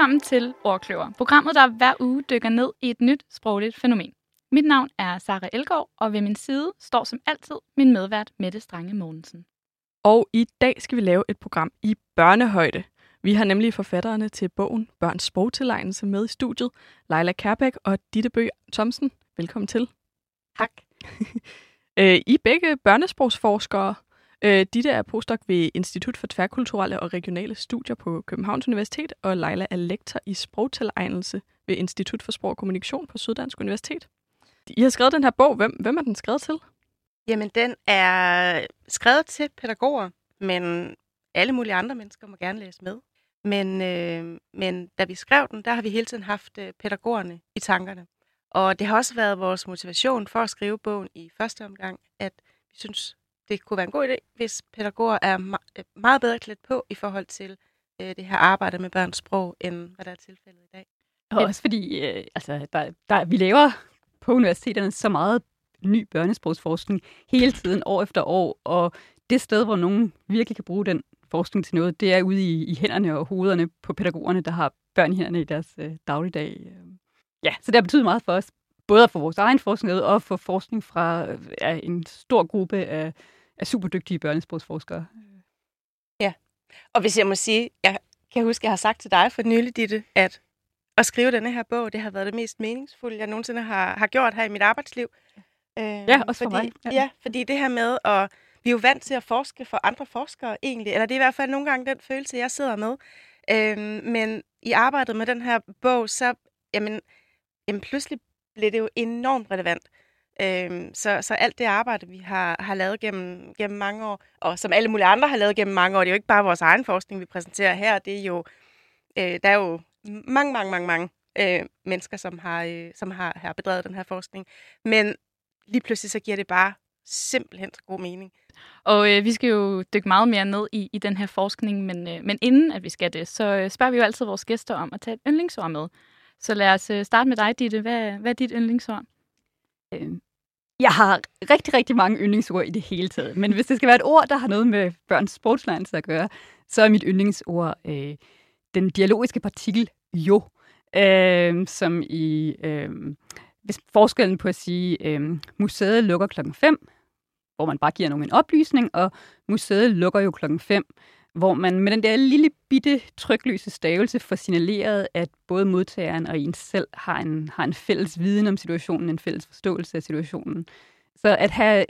Velkommen til Ordkløver, programmet, der hver uge dykker ned i et nyt sprogligt fænomen. Mit navn er Sara Elgaard, og ved min side står som altid min medvært Mette Strange Mogensen. Og i dag skal vi lave et program i børnehøjde. Vi har nemlig forfatterne til bogen Børns sprogtilegnelse med i studiet, Leila Kærbæk og Ditte Bøg Thomsen. Velkommen til. Tak. Øh, I er begge børnesprogsforskere. Øh, Ditte er postdoc ved Institut for Tværkulturelle og Regionale Studier på Københavns Universitet, og Leila er lektor i sprogtilegnelse ved Institut for Sprog og Kommunikation på Syddansk Universitet. I har skrevet den her bog. Hvem, hvem er den skrevet til? Jamen, den er skrevet til pædagoger, men alle mulige andre mennesker må gerne læse med. Men, øh, men da vi skrev den, der har vi hele tiden haft øh, pædagogerne i tankerne. Og det har også været vores motivation for at skrive bogen i første omgang, at vi synes, det kunne være en god idé, hvis pædagoger er me- meget bedre klædt på i forhold til øh, det her arbejde med børns sprog, end hvad der er tilfældet i dag. Og også fordi, øh, altså, der, der, vi laver på universiteterne så meget ny børnesprogsforskning hele tiden, år efter år, og det sted, hvor nogen virkelig kan bruge den forskning til noget, det er ude i, i hænderne og hovederne på pædagogerne, der har børn i hænderne i deres øh, dagligdag. Ja, så det har betydet meget for os, både få vores egen forskning og få forskning fra øh, ja, en stor gruppe af, af superdygtige børnesprogsforskere. Og hvis jeg må sige, jeg kan huske, jeg har sagt til dig for nylig, Ditte, at at skrive denne her bog, det har været det mest meningsfulde, jeg nogensinde har, har gjort her i mit arbejdsliv. Øh, Ja, også for fordi, mig. Ja. Ja. ja, fordi det her med, at vi er jo vant til at forske for andre forskere egentlig, eller det er i hvert fald nogle gange den følelse, jeg sidder med. Øh, men i arbejdet med den her bog, så jamen, jamen pludselig blev det jo enormt relevant. Øhm, så, så alt det arbejde, vi har, har lavet gennem, gennem mange år, og som alle mulige andre har lavet gennem mange år, det er jo ikke bare vores egen forskning, vi præsenterer her, det er jo, øh, der er jo mange, mange, mange, mange øh, mennesker, som har, øh, som har, har bedrevet den her forskning. Men lige pludselig så giver det bare simpelthen så god mening. Og øh, vi skal jo dykke meget mere ned i, i den her forskning, men, øh, men inden at vi skal det, så øh, spørger vi jo altid vores gæster om at tage et yndlingsord med. Så lad os øh, starte med dig, Ditte. Hvad, hvad er dit yndlingsord? Øh, Jeg har rigtig, rigtig mange yndlingsord i det hele taget. Men hvis det skal være et ord, der har noget med børns sportslæring at gøre, så er mit yndlingsord øh, den dialogiske partikel jo, øh, som i øh, hvis forskellen på at sige, øh, museet lukker klokken 5, hvor man bare giver nogen en oplysning, og museet lukker jo klokken 5, hvor man med den der lille bitte trykløse stavelse får signaleret, at både modtageren og en selv har en, har en fælles viden om situationen, en fælles forståelse af situationen. Så at have,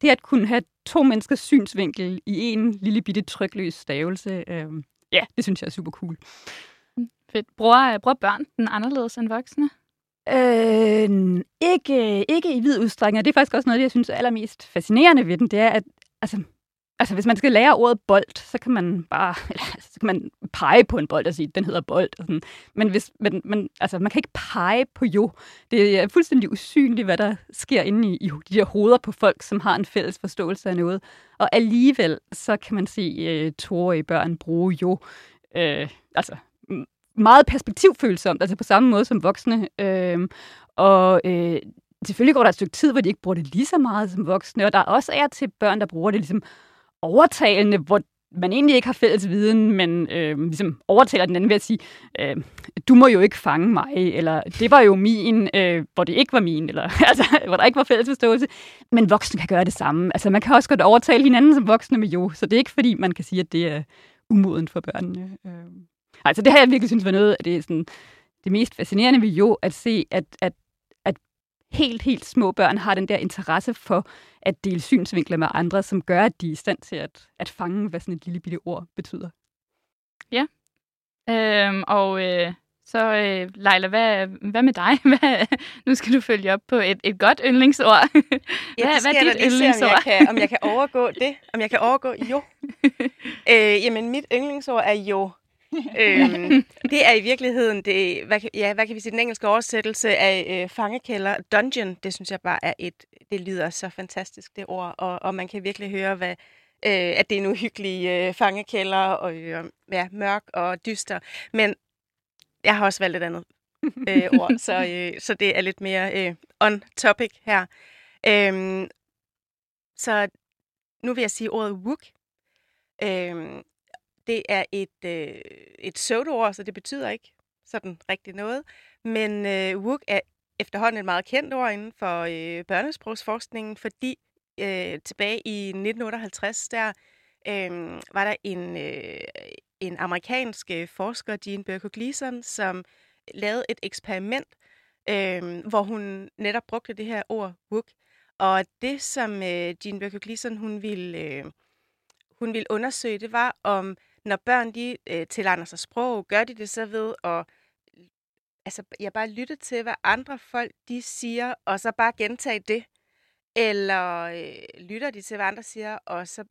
det at kunne have to menneskers synsvinkel i en lille bitte trykløs stavelse, øh, ja, det synes jeg er super cool. Fedt. Bruger, bruger børn den anderledes end voksne? Øh, ikke, ikke i vid udstrækning, og det er faktisk også noget, jeg synes er allermest fascinerende ved den, det er, at altså, altså, hvis man skal lære ordet bold, så kan man bare, eller, altså, så kan man pege på en bold og sige, den hedder bold. Og sådan. Men, hvis, men, men altså, man kan ikke pege på jo. Det er fuldstændig usynligt, hvad der sker inde i, i de der hoveder på folk, som har en fælles forståelse af noget. Og alligevel, så kan man se øh, toårige børn bruge jo, øh, altså meget perspektivfølsomt, altså på samme måde som voksne. Øh, og øh, selvfølgelig går der et stykke tid, hvor de ikke bruger det lige så meget som voksne, og der er også er til børn, der bruger det ligesom overtalende, hvor man egentlig ikke har fælles viden, men øh, ligesom overtaler den anden ved at sige, øh, du må jo ikke fange mig, eller det var jo min, øh, hvor det ikke var min, eller altså, hvor der ikke var fælles forståelse. Men voksne kan gøre det samme. Altså man kan også godt overtale hinanden som voksne med jo, så det er ikke fordi, man kan sige, at det er umodent for børnene. Øh. Altså det har jeg virkelig synes var noget af det, sådan, det mest fascinerende ved jo, at se, at, at, at helt, helt små børn har den der interesse for at dele synsvinkler med andre, som gør, at de er i stand til at, at fange, hvad sådan et lille bitte ord betyder. Øhm, og øh, så, øh, Leila, hvad, hvad med dig? Hvad, nu skal du følge op på et, et godt yndlingsord. hvad, det hvad skal er dit lige se, om jeg, yndlingsord? kan, om jeg kan overgå det. Om jeg kan overgå jo. øh, jamen, mit yndlingsord er jo. Øhm, det er i virkeligheden det, hvad, kan- ja, hvad kan vi sige, den engelske oversættelse af øh, fangekælder. Dungeon, det synes jeg bare er et, det lyder så fantastisk, det ord, og, og man kan virkelig høre, hvad, øh, at det er en uhyggelig øh, fangekælder, og øh, ja, mørk og dyster. Men jeg har også valgt et andet øh, ord, så, øh, så det er lidt mere øh, on topic her. Øhm, så nu vil jeg sige ordet wook. Øhm, det er et, øh, et pseudoord, så det betyder ikke sådan rigtig noget. Men øh, WUK er efterhånden et meget kendt ord inden for øh, børnesprogsforskningen, fordi øh, tilbage i 1958, der øh, var der en, øh, en amerikansk øh, forsker, Jean Berko Gleason, som lavede et eksperiment, øh, hvor hun netop brugte det her ord WUK. Og det, som øh, Jean Berko Gleason hun ville, øh, hun ville undersøge, det var, om når børn de øh, tilegner sig sprog, gør de det så ved at altså, jeg bare lytte til, hvad andre folk de siger, og så bare gentage det. Eller øh, lytter de til, hvad andre siger, og så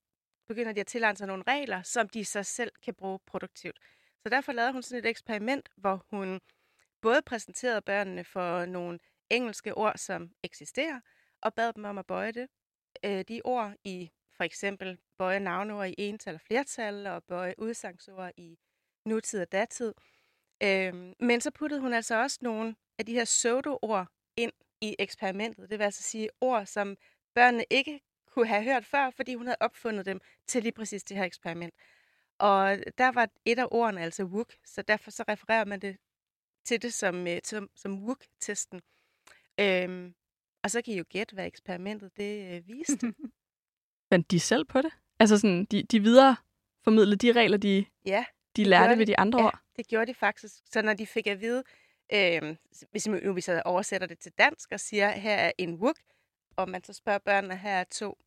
begynder de at tilegne sig nogle regler, som de så selv kan bruge produktivt. Så derfor lavede hun sådan et eksperiment, hvor hun både præsenterede børnene for nogle engelske ord, som eksisterer, og bad dem om at bøje det. Øh, de ord i for eksempel bøje navnord i ental og flertal, og bøje udsangsord i nutid og datid. Øhm, men så puttede hun altså også nogle af de her pseudo-ord ind i eksperimentet. Det vil altså sige ord, som børnene ikke kunne have hørt før, fordi hun havde opfundet dem til lige præcis det her eksperiment. Og der var et af ordene altså WUK, så derfor så refererer man det til det som, øh, som, som WUK-testen. Øhm, og så kan I jo gætte, hvad eksperimentet det øh, viste. Fandt de selv på det? Altså sådan, de, de videre formidlede de regler, de, ja, de lærte ved de andre ja, ord? det gjorde de faktisk. Så når de fik at vide, øh, hvis nu vi så oversætter det til dansk og siger, her er en wuk, og man så spørger børnene, her er to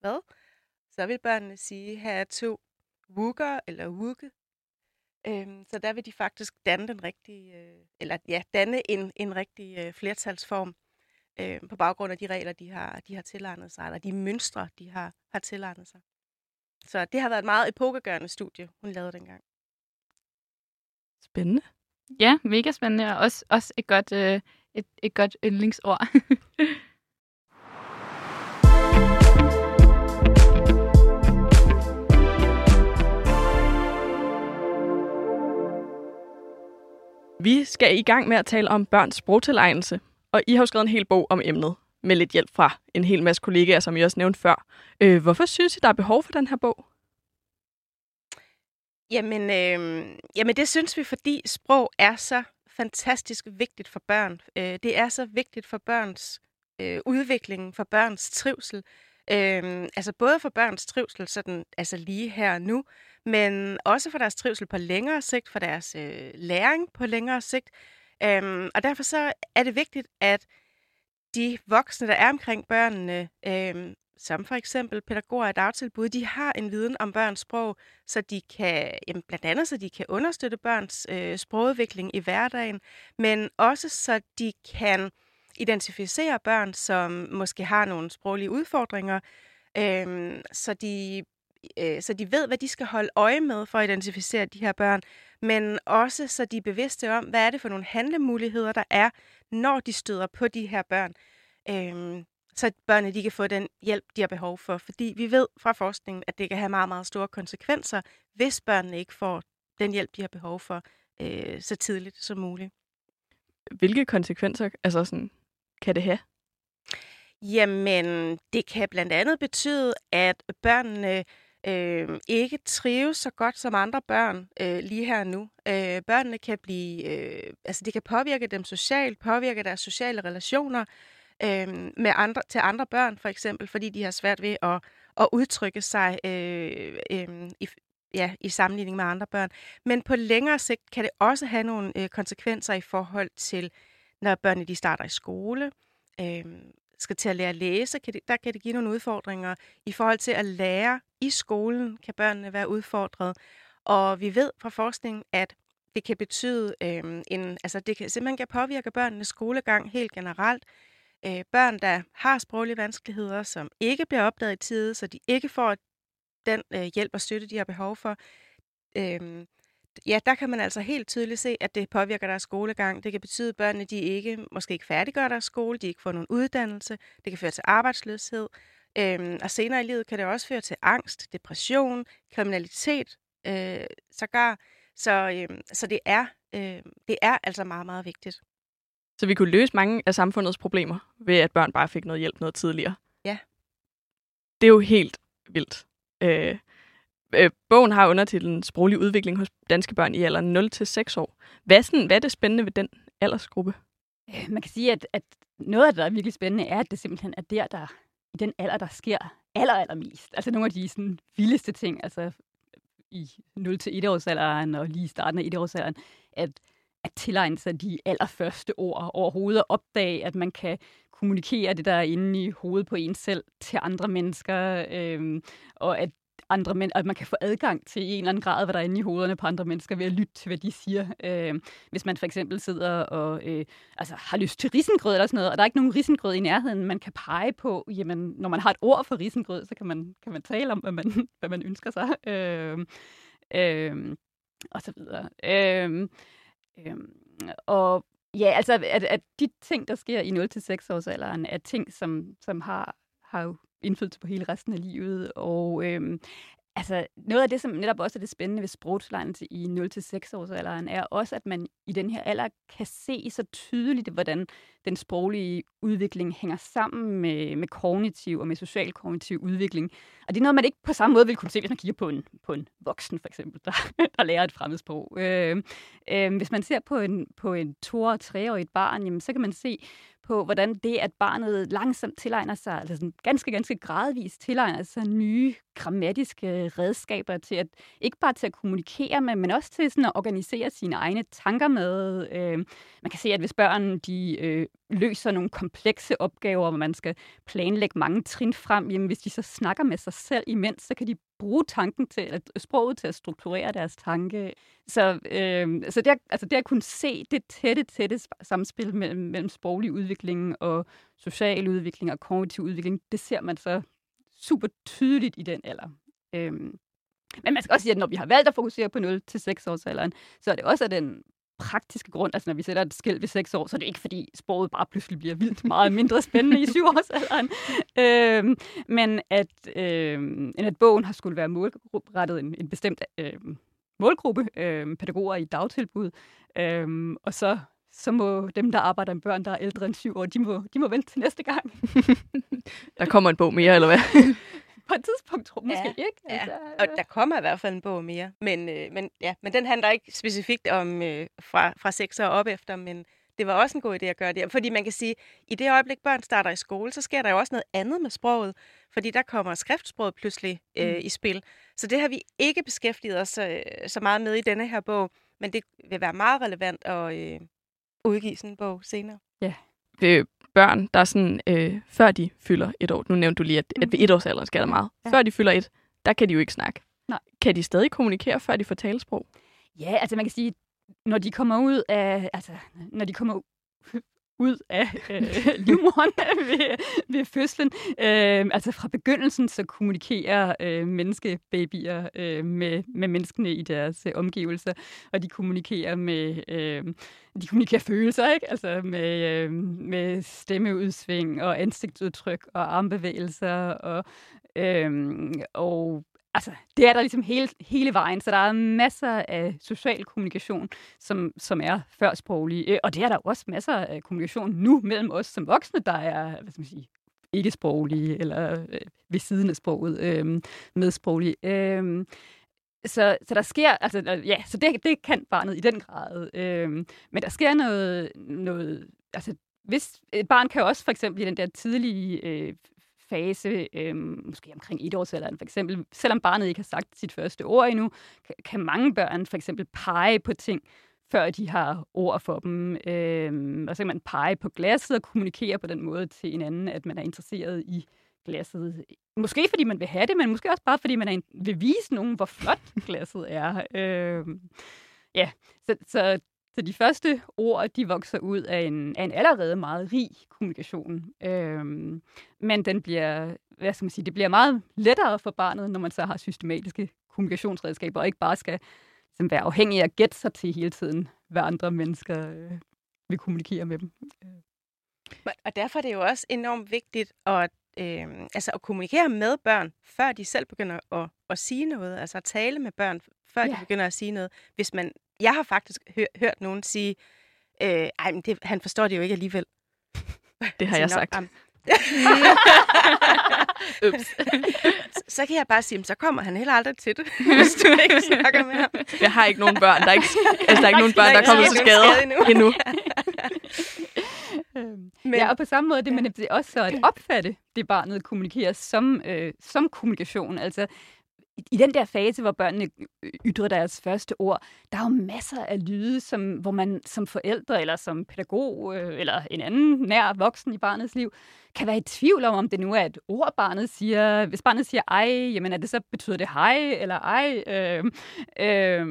hvad? Så vil børnene sige, her er to wukker eller wukke. Øhm, så der vil de faktisk danne den rigtige, øh, eller ja, danne en, en rigtig øh, flertalsform øh, på baggrund af de regler, de har, de har tilegnet sig, eller de mønstre, de har, har tilegnet sig. Så det har været et meget epokegørende studie, hun lavede dengang. Spændende. Ja, mega spændende, og også, også et, godt, øh, et, et godt yndlingsord. Vi skal i gang med at tale om børns sprogtilegnelse, og I har jo skrevet en hel bog om emnet, med lidt hjælp fra en hel masse kollegaer, som I også nævnte før. Øh, hvorfor synes I, der er behov for den her bog? Jamen, øh, jamen, det synes vi, fordi sprog er så fantastisk vigtigt for børn. Øh, det er så vigtigt for børns øh, udvikling, for børns trivsel. Øh, altså både for børns trivsel sådan, altså lige her og nu, men også for deres trivsel på længere sigt, for deres øh, læring på længere sigt. Øhm, og derfor så er det vigtigt, at de voksne, der er omkring børnene, øhm, som for eksempel pædagoger i dagtilbud, de har en viden om børns sprog, så de kan, jamen blandt andet så de kan understøtte børns øh, sprogudvikling i hverdagen, men også så de kan identificere børn, som måske har nogle sproglige udfordringer, øhm, så de øh, så de ved, hvad de skal holde øje med for at identificere de her børn, men også så de er bevidste om, hvad er det for nogle handlemuligheder, der er, når de støder på de her børn. Øh, så børnene de kan få den hjælp, de har behov for. Fordi vi ved fra forskningen, at det kan have meget, meget store konsekvenser, hvis børnene ikke får den hjælp, de har behov for, øh, så tidligt som muligt. Hvilke konsekvenser altså sådan, kan det have? Jamen, det kan blandt andet betyde, at børnene øh, ikke trives så godt som andre børn øh, lige her nu. Øh, børnene kan blive, øh, altså det kan påvirke dem socialt, påvirke deres sociale relationer, øh, med andre, til andre børn, for eksempel, fordi de har svært ved at, at udtrykke sig øh, øh, i, ja, i sammenligning med andre børn. Men på længere sigt kan det også have nogle øh, konsekvenser i forhold til, når børnene de starter i skole, øh, skal til at lære at læse, kan det, der kan det give nogle udfordringer. I forhold til at lære i skolen, kan børnene være udfordret. Og vi ved fra forskningen, at det kan betyde øh, en, altså det kan simpelthen kan påvirke børnenes skolegang helt generelt øh, børn, der har sproglige vanskeligheder, som ikke bliver opdaget i tide, så de ikke får den øh, hjælp og støtte, de har behov for. Øh, ja, der kan man altså helt tydeligt se, at det påvirker deres skolegang. Det kan betyde, at børnene de ikke, måske ikke færdiggør deres skole, de ikke får nogen uddannelse, det kan føre til arbejdsløshed, øh, og senere i livet kan det også føre til angst, depression, kriminalitet, øh, sågar. Så, øh, så det, er, øh, det er altså meget, meget vigtigt. Så vi kunne løse mange af samfundets problemer ved, at børn bare fik noget hjælp noget tidligere. Ja. Det er jo helt vildt. Øh, øh, bogen har undertitlen Sproglig udvikling hos danske børn i alderen 0-6 år. Hvad sådan, hvad er det spændende ved den aldersgruppe? Øh, man kan sige, at, at noget af det, der er virkelig spændende, er, at det simpelthen er der, der i den alder, der sker aller, allermest. Altså nogle af de sådan, vildeste ting, altså i 0-1-årsalderen og lige i starten af 1-årsalderen, at, at tilegne sig de allerførste ord overhovedet og opdage, at man kan kommunikere det, der er inde i hovedet på en selv til andre mennesker, øhm, og at andre men at man kan få adgang til i en eller anden grad, hvad der er inde i hovederne på andre mennesker, ved at lytte til, hvad de siger. Øh, hvis man for eksempel sidder og øh, altså, har lyst til risengrød eller sådan noget, og der er ikke nogen risengrød i nærheden, man kan pege på, jamen, når man har et ord for risengrød, så kan man, kan man tale om, hvad man, hvad man ønsker sig. Øh, øh, og så videre. Øh, øh, og ja, altså, at, at de ting, der sker i 0-6 årsalderen, er ting, som, som har, har jo indflydelse på hele resten af livet. Og øhm, altså, noget af det, som netop også er det spændende ved sprogtilegnelse i 0-6 års alderen, er også, at man i den her alder kan se så tydeligt, hvordan den sproglige udvikling hænger sammen med, med kognitiv og med social-kognitiv udvikling. Og det er noget, man ikke på samme måde vil kunne se, hvis man kigger på en, på en voksen, for eksempel, der, der lærer et fremmedsprog. Øh, øh, hvis man ser på en, på en to- og treårigt barn, jamen, så kan man se, på, hvordan det, at barnet langsomt tilegner sig, altså sådan ganske, ganske gradvist tilegner sig nye grammatiske øh, redskaber til at, ikke bare til at kommunikere med, men også til sådan at organisere sine egne tanker med. Øh, man kan se, at hvis børn de øh, løser nogle komplekse opgaver, hvor man skal planlægge mange trin frem, jamen hvis de så snakker med sig selv imens, så kan de bruge tanken til, at sproget til at strukturere deres tanke. Så, øh, så det, altså det at kunne se det tætte, tætte samspil mellem, mellem sproglig udvikling og social udvikling og kognitiv udvikling, det ser man så super tydeligt i den alder. Øh, men man skal også sige, at når vi har valgt at fokusere på 0-6 års alderen, så er det også af den praktiske grund, altså når vi sætter et skilt ved 6 år, så er det ikke fordi sproget bare pludselig bliver vildt meget mindre spændende i 7 års alderen. Øhm, men at, øhm, at bogen har skulle være målrettet en, en bestemt øhm, målgruppe, øhm, pædagoger i dagtilbud, øhm, og så så må dem, der arbejder med børn, der er ældre end syv år, de må, de må vente til næste gang. der kommer en bog mere, eller hvad? på et tidspunkt, tror måske ja, ikke. Altså, ja. Og der kommer i hvert fald en bog mere. Men, øh, men, ja, men den handler ikke specifikt om øh, fra, fra 6 år op efter, men det var også en god idé at gøre det. Fordi man kan sige, i det øjeblik, børn starter i skole, så sker der jo også noget andet med sproget. Fordi der kommer skriftsproget pludselig øh, mm. i spil. Så det har vi ikke beskæftiget os øh, så meget med i denne her bog. Men det vil være meget relevant at øh, udgive sådan en bog senere. Ja. Det børn, der er sådan, øh, før de fylder et år, nu nævnte du lige, at, at ved et års alder sker der meget. Ja. Før de fylder et, der kan de jo ikke snakke. Nej. Kan de stadig kommunikere, før de får talesprog? Ja, altså man kan sige, når de kommer ud af, altså, når de kommer ud af øh, livmoderen ved, ved fødslen. Øh, altså fra begyndelsen så kommunikerer øh, menneskebabyer øh, med, med menneskene i deres øh, omgivelser, og de kommunikerer med øh, de kommunikerer følelser, ikke? Altså med, øh, med stemmeudsving og ansigtsudtryk og armbevægelser og, øh, og altså, det er der ligesom hele, hele vejen, så der er masser af social kommunikation, som, som er førsproglig. Øh, og det er der også masser af kommunikation nu mellem os som voksne, der er, hvad skal man sige, ikke sproglige, eller øh, ved siden af sproget, øh, medsproglige. Øh, så, så der sker, altså øh, ja, så det, det kan barnet i den grad. Øh, men der sker noget, noget, altså hvis et barn kan også for eksempel i den der tidlige øh, fase, øh, måske omkring etårsalderen for eksempel, selvom barnet ikke har sagt sit første ord endnu, kan, kan mange børn for eksempel pege på ting, før de har ord for dem. Øh, og så kan man pege på glasset og kommunikere på den måde til hinanden, at man er interesseret i glasset. Måske fordi man vil have det, men måske også bare fordi man er, vil vise nogen, hvor flot glasset er. Øh, ja, så, så så de første ord, de vokser ud af en, af en allerede meget rig kommunikation. Øhm, men den bliver, hvad skal man sige, det bliver meget lettere for barnet, når man så har systematiske kommunikationsredskaber, og ikke bare skal ligesom, være afhængig af at gætte sig til hele tiden, hvad andre mennesker øh, vil kommunikere med dem. Og derfor er det jo også enormt vigtigt at, øh, altså at kommunikere med børn, før de selv begynder at, at sige noget. Altså at tale med børn, før ja. de begynder at sige noget. Hvis man jeg har faktisk hør, hørt nogen sige, øh, ej, men det, han forstår det jo ikke alligevel. Det har jeg sagt. Ups. så, kan jeg bare sige, så kommer han heller aldrig til det, hvis du ikke snakker med ham. Jeg har ikke nogen børn. Der er ikke, altså, der er ikke nogen børn, der er Der er kommet til skade endnu. endnu. Øhm, Men- Ja, og på samme måde, det man nemlig også så at opfatte det, barnet kommunikerer som, øh, som kommunikation. Altså, i- den der fase, hvor børnene ytrer deres første ord, der er jo masser af lyde, som, hvor man som forældre eller som pædagog øh, eller en anden nær voksen i barnets liv, kan være i tvivl om, om det nu er et ord, barnet siger. Hvis barnet siger ej, jamen er det så, betyder det hej eller ej? Øh, øh,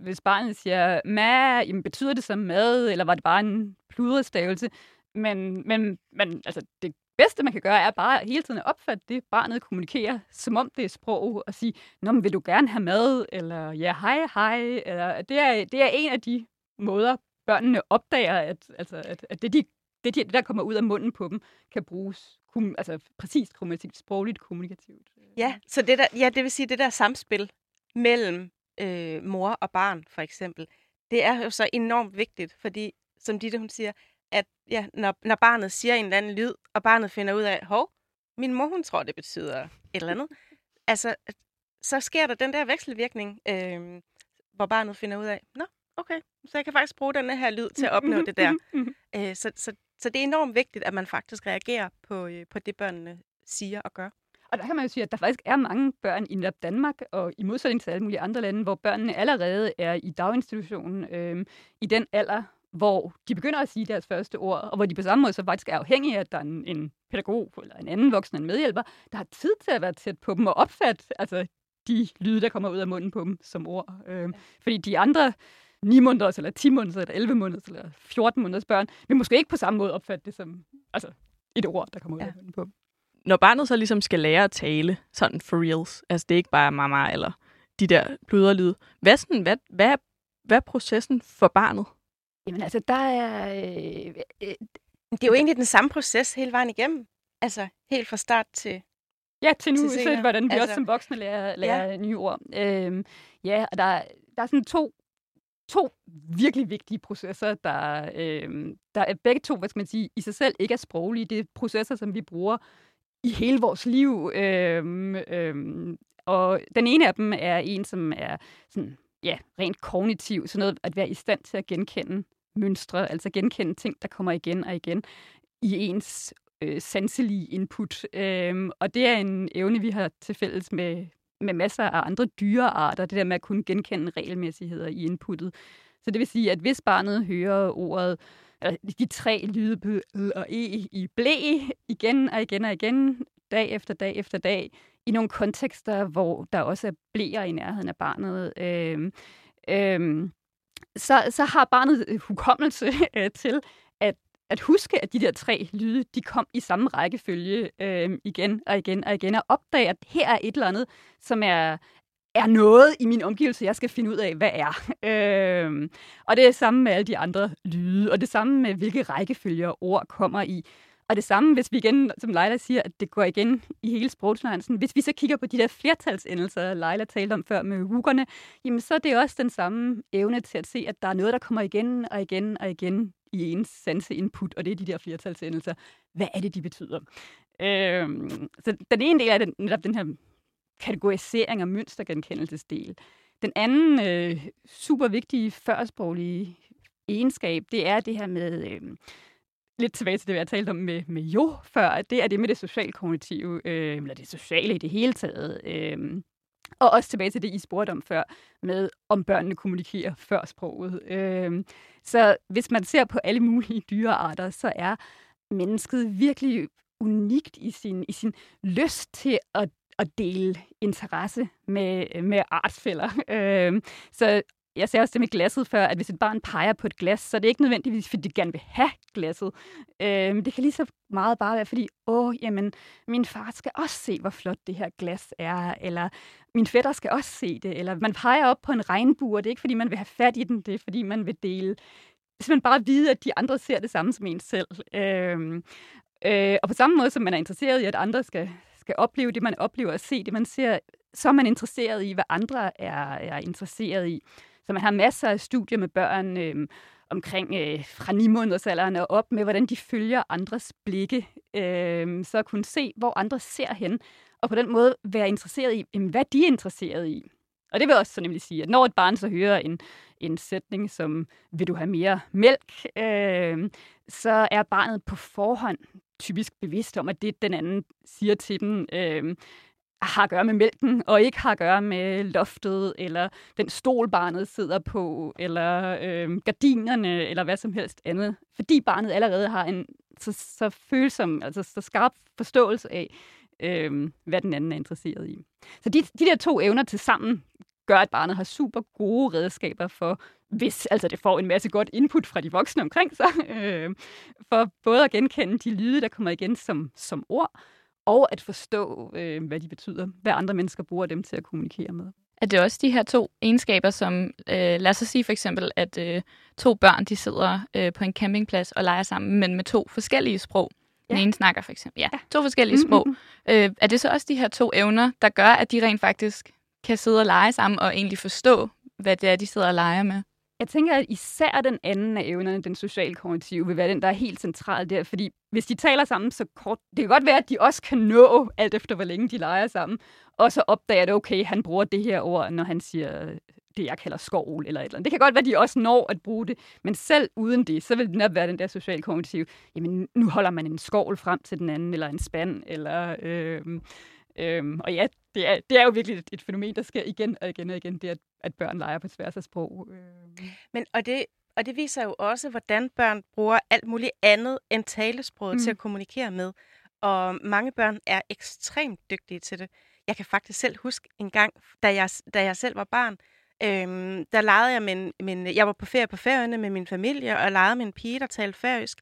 hvis barnet siger ma, jamen betyder det så mad, eller var det bare en pludrestavelse? Men, men, men altså, det bedste, man kan gøre, er bare hele tiden at opfatte det, barnet kommunikerer, som om det er sprog, og sige, Nå, men vil du gerne have mad? Eller ja, hej, hej. Eller, det, er, det er en af de måder, børnene opdager, at, altså, at, at det, de, det, de, det, der kommer ud af munden på dem, kan bruges kom, altså, præcist kommunikativt, sprogligt kommunikativt. Ja, så det der, ja, det vil sige, det der samspil mellem øh, mor og barn, for eksempel, det er jo så enormt vigtigt, fordi, som Ditte hun siger, at ja, når, når barnet siger en eller anden lyd, og barnet finder ud af, hov, min mor, hun tror, det betyder et eller andet, altså, så sker der den der vekselvirkning, øh, hvor barnet finder ud af, nå, okay, så jeg kan faktisk bruge den her lyd til at opnå det der. Øh, så, så, så det er enormt vigtigt, at man faktisk reagerer på, øh, på det, børnene siger og gør. Og der kan man jo sige, at der faktisk er mange børn i netop Danmark, og i modsætning til alle mulige andre lande, hvor børnene allerede er i daginstitutionen øh, i den alder, hvor de begynder at sige deres første ord, og hvor de på samme måde så faktisk er afhængige af, at der er en, en pædagog eller en anden voksen, en medhjælper, der har tid til at være tæt på dem og opfatte altså, de lyde, der kommer ud af munden på dem som ord. Øh, fordi de andre 9 måneders, eller 10 måneders, eller 11 måneders, eller 14 måneders børn, vil måske ikke på samme måde opfatte det som altså, et ord, der kommer ud Ja. af munden på dem. Når barnet så ligesom skal lære at tale sådan for reals, altså det er ikke bare mamma eller de der pludrelyde, hvad, sådan, hvad, hvad, hvad er processen for barnet? Jamen altså, der er... Øh, øh, Det er jo egentlig den samme proces hele vejen igennem. Altså helt fra start til... Ja, til nu, til senere. hvordan vi Altså, også som voksne lærer, lærer ja. nye ord. Øhm, ja, og der, der er sådan to, to virkelig vigtige processer, der, øhm, der er begge to, hvad skal man sige, i sig selv ikke er sproglige. Det er processer, som vi bruger i hele vores liv. Øhm, øhm, og den ene af dem er en, som er sådan, ja, rent kognitiv, sådan noget at være i stand til at genkende mønstre, altså genkende ting, der kommer igen og igen i ens øh, sanselige input. Øhm, og det er en evne, vi har til fælles med, med masser af andre dyrearter, det der med at kunne genkende regelmæssigheder i inputtet. Så det vil sige, at hvis barnet hører ordet, eller de tre lyde på L og E i blæ igen og igen og igen, dag efter dag efter dag, i nogle kontekster, hvor der også er blæer i nærheden af barnet, øh, øh, så, så har barnet hukommelse øh, til at, at huske, at de der tre lyde, de kom i samme rækkefølge øh, igen og igen og igen, og opdage, at her er et eller andet, som er, er noget i min omgivelse, jeg skal finde ud af, hvad er. Øh, og det er samme med alle de andre lyde, og det samme med, hvilke rækkefølger ord kommer i. Og det samme, hvis vi igen, som Leila siger, at det går igen i hele sprogturneringen. Hvis vi så kigger på de der flertalsendelser, Leila talte om før med huggerne, jamen så er det også den samme evne til at se, at der er noget, der kommer igen og igen og igen i ens sanseinput, og det er de der flertalsendelser. Hvad er det, de betyder? Øhm, så den ene del er den, netop den her kategorisering og mønstergenkendelsesdel. Den anden øh, super vigtige førsproglige egenskab, det er det her med, øh, lidt tilbage til det, jeg talte om med, med jo før, det er det med det socialkognitive, øh, eller det sociale i det hele taget. Øh, og også tilbage til det, I spurgte om før, med om børnene kommunikerer før sproget. Øh, så hvis man ser på alle mulige dyrearter, så er mennesket virkelig unikt i sin, i sin lyst til at, at dele interesse med, med artsfælder. Øh, så jeg sagde også det med glasset før, at hvis et barn peger på et glas, så er det ikke nødvendigvis, fordi de gerne vil have glasset. Øh, det kan lige så meget bare være, fordi, åh, jamen, min far skal også se, hvor flot det her glas er, eller min fætter skal også se det, eller man peger op på en regnbue, og det er ikke, fordi man vil have fat i den, det er, fordi man vil dele hvis man bare vide, at de andre ser det samme som en selv. Øh, øh, og på samme måde, som man er interesseret i, at andre skal, skal opleve det, man oplever og se det, man ser, så er man interesseret i, hvad andre er, er interesseret i. Så man har masser af studier med børn, øh, omkring øh, fra 9 månedersalderen og op med, hvordan de følger andres blikke. Øh, så at kunne se, hvor andre ser hen, og på den måde være interesseret i, jamen, hvad de er interesseret i. Og det vil også så nemlig sige, at når et barn så hører en, en sætning som, vil du have mere mælk, øh, så er barnet på forhånd typisk bevidst om, at det, den anden siger til dem, øh, har at gøre med mælken, og ikke har at gøre med loftet, eller den stol, barnet sidder på, eller øh, gardinerne, eller hvad som helst andet. Fordi barnet allerede har en så, så følsom, altså så skarp forståelse af, øh, hvad den anden er interesseret i. Så de, de der to evner til sammen gør, at barnet har super gode redskaber for, hvis altså det får en masse godt input fra de voksne omkring sig, øh, for både at genkende de lyde, der kommer igen som, som ord, og at forstå, øh, hvad de betyder, hvad andre mennesker bruger dem til at kommunikere med. Er det også de her to egenskaber, som, øh, lad os sige for eksempel, at øh, to børn de sidder øh, på en campingplads og leger sammen, men med to forskellige sprog. Ja. Den ene snakker for eksempel. Ja, to forskellige mm-hmm. sprog. Øh, er det så også de her to evner, der gør, at de rent faktisk kan sidde og lege sammen og egentlig forstå, hvad det er, de sidder og leger med? Jeg tænker, at især den anden af evnerne, den socialkognitive, vil være den, der er helt central der. Fordi hvis de taler sammen så kort, det kan godt være, at de også kan nå, alt efter hvor længe de leger sammen, og så opdager det, okay, han bruger det her ord, når han siger øh, det, jeg kalder skovl eller et eller andet. Det kan godt være, at de også når at bruge det, men selv uden det, så vil det netop være den der socialkognitive, jamen nu holder man en skovl frem til den anden, eller en spand, eller... Øh, Øhm, og ja, det er, det er jo virkelig et, et fænomen, der sker igen og igen og igen, det at, at børn leger på tværs af sprog. Øhm. Men, og, det, og det viser jo også, hvordan børn bruger alt muligt andet end talesproget mm. til at kommunikere med. Og mange børn er ekstremt dygtige til det. Jeg kan faktisk selv huske en gang, da jeg, da jeg selv var barn, øhm, der legede jeg med min, jeg var på ferie på færøerne med min familie, og legede med en pige, der talte færøsk.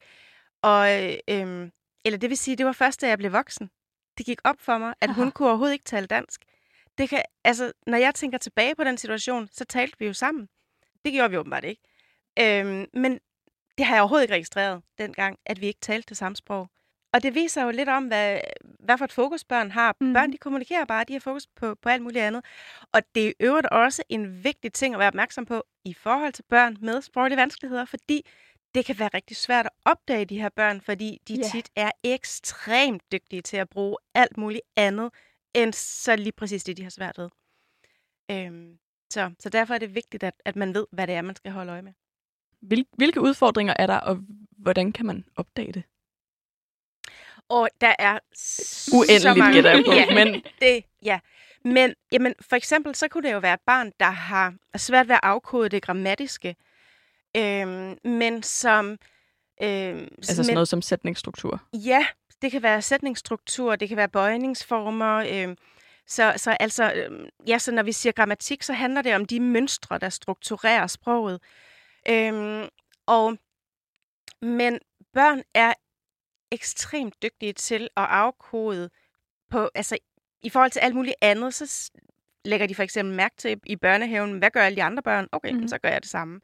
Og, øhm, eller det vil sige, det var først, da jeg blev voksen det gik op for mig, at Aha. hun kunne overhovedet ikke tale dansk. Det kan, altså, når jeg tænker tilbage på den situation, så talte vi jo sammen. Det gjorde vi åbenbart ikke. Øhm, men det har jeg overhovedet ikke registreret dengang, at vi ikke talte det samme sprog. Og det viser jo lidt om, hvad, hvad for et fokus børn har. Mm. Børn, de kommunikerer bare, de har fokus på, på alt muligt andet. Og det er øvrigt også en vigtig ting at være opmærksom på i forhold til børn med sproglige vanskeligheder, fordi det kan være rigtig svært at opdage de her børn, fordi de yeah. tit er ekstremt dygtige til at bruge alt muligt andet, end så lige præcis det, de har svært ved. Øhm, så, så derfor er det vigtigt, at, at man ved, hvad det er, man skal holde øje med. Hvil, hvilke udfordringer er der, og hvordan kan man opdage det? Og der er uendeligt gætter jeg på. ja, men det, ja. Men jamen, for eksempel, så kunne det jo være et barn, der har svært ved at afkode det grammatiske øh, men som... Øh, altså sådan men, noget som sætningsstruktur? Ja, det kan være sætningsstruktur, det kan være bøjningsformer. Øh, så, så altså, øh, ja, så når vi siger grammatik, så handler det om de mønstre, der strukturerer sproget. Øh, og, men børn er ekstremt dygtige til at afkode på, altså i forhold til alt muligt andet, så lægger de for eksempel mærke til i børnehaven, hvad gør alle de andre børn? Okay, mm. så gør jeg det samme.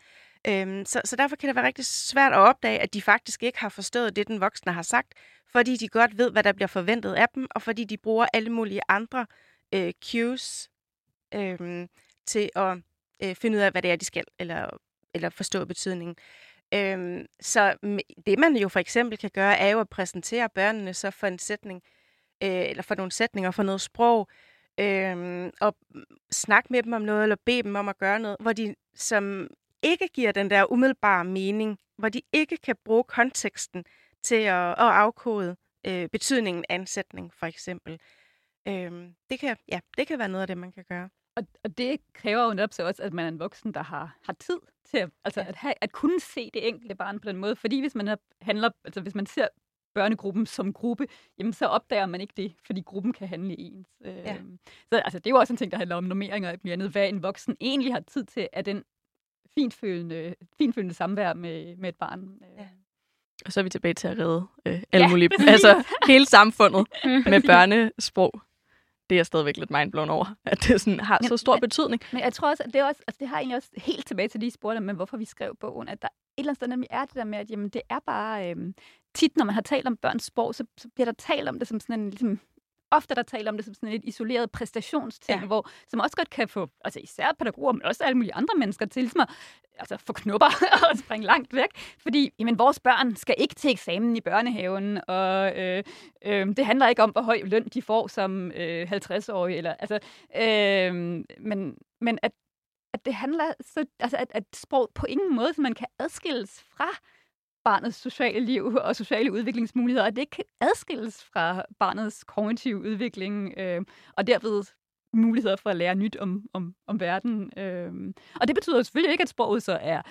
Øhm, så, så derfor kan det være rigtig svært at opdage, at de faktisk ikke har forstået det, den voksne har sagt, fordi de godt ved, hvad der bliver forventet af dem, og fordi de bruger alle mulige andre øh, cues øh, til at øh, finde ud af, hvad det er, de skal, eller, eller forstå betydningen. Øhm, så det, man jo for eksempel kan gøre, er jo at præsentere børnene så for en sætning, øh, eller for nogle sætninger, for noget sprog, øh, og snakke med dem om noget, eller bede dem om at gøre noget, hvor de som ikke giver den der umiddelbare mening, hvor de ikke kan bruge konteksten til at, at afkode øh, betydningen af en sætning, for eksempel. Øhm, det, kan, ja, det kan være noget af det, man kan gøre. Og, og det kræver jo netop så også, at man er en voksen, der har, har tid til at, altså ja. at, have, at kunne se det enkelte barn på den måde. Fordi hvis man handler, altså hvis man ser børnegruppen som gruppe, jamen så opdager man ikke det, fordi gruppen kan handle ens. Ja. Øhm, så altså, det er jo også en ting, der handler om normeringer og andet. Hvad en voksen egentlig har tid til, er den finfølende, finfølende samvær med, med et barn. Ja. Og så er vi tilbage til at redde øh, alle ja, mulige, altså hele samfundet med børnesprog. Det er stadigvæk lidt mindblown over, at det sådan har så stor betydning. Men jeg tror også, at det, er også, altså det har egentlig også helt tilbage til de spurgte men hvorfor vi skrev bogen, at der et eller andet sted nemlig er det der med, at jamen, det er bare... Øhm, tit, når man har talt om børns sprog, så, så bliver der talt om det som sådan en ligesom, ofte, der taler om det som sådan et isoleret præstationsting, ja. hvor, som også godt kan få, altså især pædagoger, men også alle mulige andre mennesker til ligesom at altså, få knupper og springe langt væk. Fordi jamen, vores børn skal ikke til eksamen i børnehaven, og øh, øh, det handler ikke om, hvor høj løn de får som øh, 50-årige. Eller, altså, øh, men, men at, at det handler så, altså at, at sprog på ingen måde, så man kan adskilles fra barnets sociale liv og sociale udviklingsmuligheder, og det ikke kan adskilles fra barnets kognitive udvikling, øh, og derved muligheder for at lære nyt om, om, om verden. Øh. Og det betyder selvfølgelig ikke, at sproget så er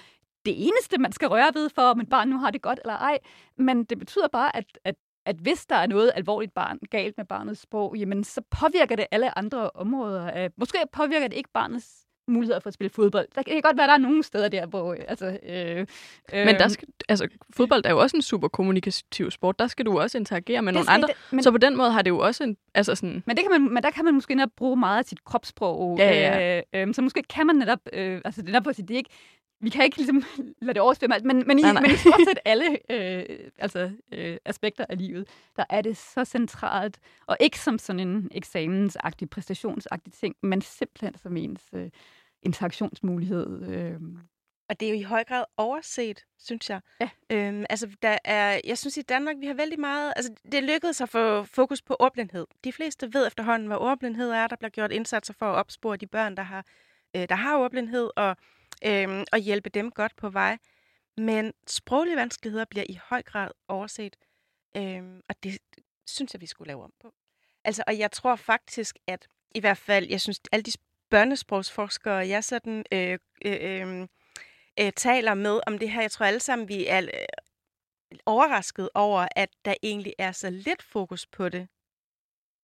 det eneste, man skal røre ved for, om et barn nu har det godt eller ej, men det betyder bare, at, at at hvis der er noget alvorligt barn, galt med barnets sprog, jamen så påvirker det alle andre områder. Måske påvirker det ikke barnets muligheder for at spille fodbold. Der kan godt være, der er nogle steder der, hvor... Øh, altså, øh, øh, men der skal, altså, fodbold er jo også en super kommunikativ sport. Der skal du også interagere med nogle andre. Det, men, så på den måde har det jo også en... Altså sådan, men, det kan man, men der kan man måske netop bruge meget af sit kropssprog. Ja, ja. Øh, øh, så måske kan man netop... Øh, altså, det er på at sige, det er ikke vi kan ikke ligesom lade det oversvømme alt, men, men, i, nej, nej. men i stort set alle øh, altså, øh, aspekter af livet, der er det så centralt, og ikke som sådan en eksamensagtig, præstationsagtig ting, men simpelthen som ens øh, interaktionsmulighed. Øh. Og det er jo i høj grad overset, synes jeg. Ja. Øhm, altså, der er, jeg synes i Danmark, vi har vældig meget... Altså, det lykkedes at få fokus på ordblindhed. De fleste ved efterhånden, hvad ordblindhed er. Der bliver gjort indsatser for at opspore de børn, der har, øh, der har ordblindhed, og, øh, og hjælpe dem godt på vej. Men sproglige vanskeligheder bliver i høj grad overset. Øh, og det synes jeg, vi skulle lave om på. Altså, og jeg tror faktisk, at i hvert fald, jeg synes, alle de børnesprogsforskere, jeg sådan øh, øh, øhm, øh, taler med om det her, jeg tror alle sammen, vi er øh, overrasket over, at der egentlig er så lidt fokus på det,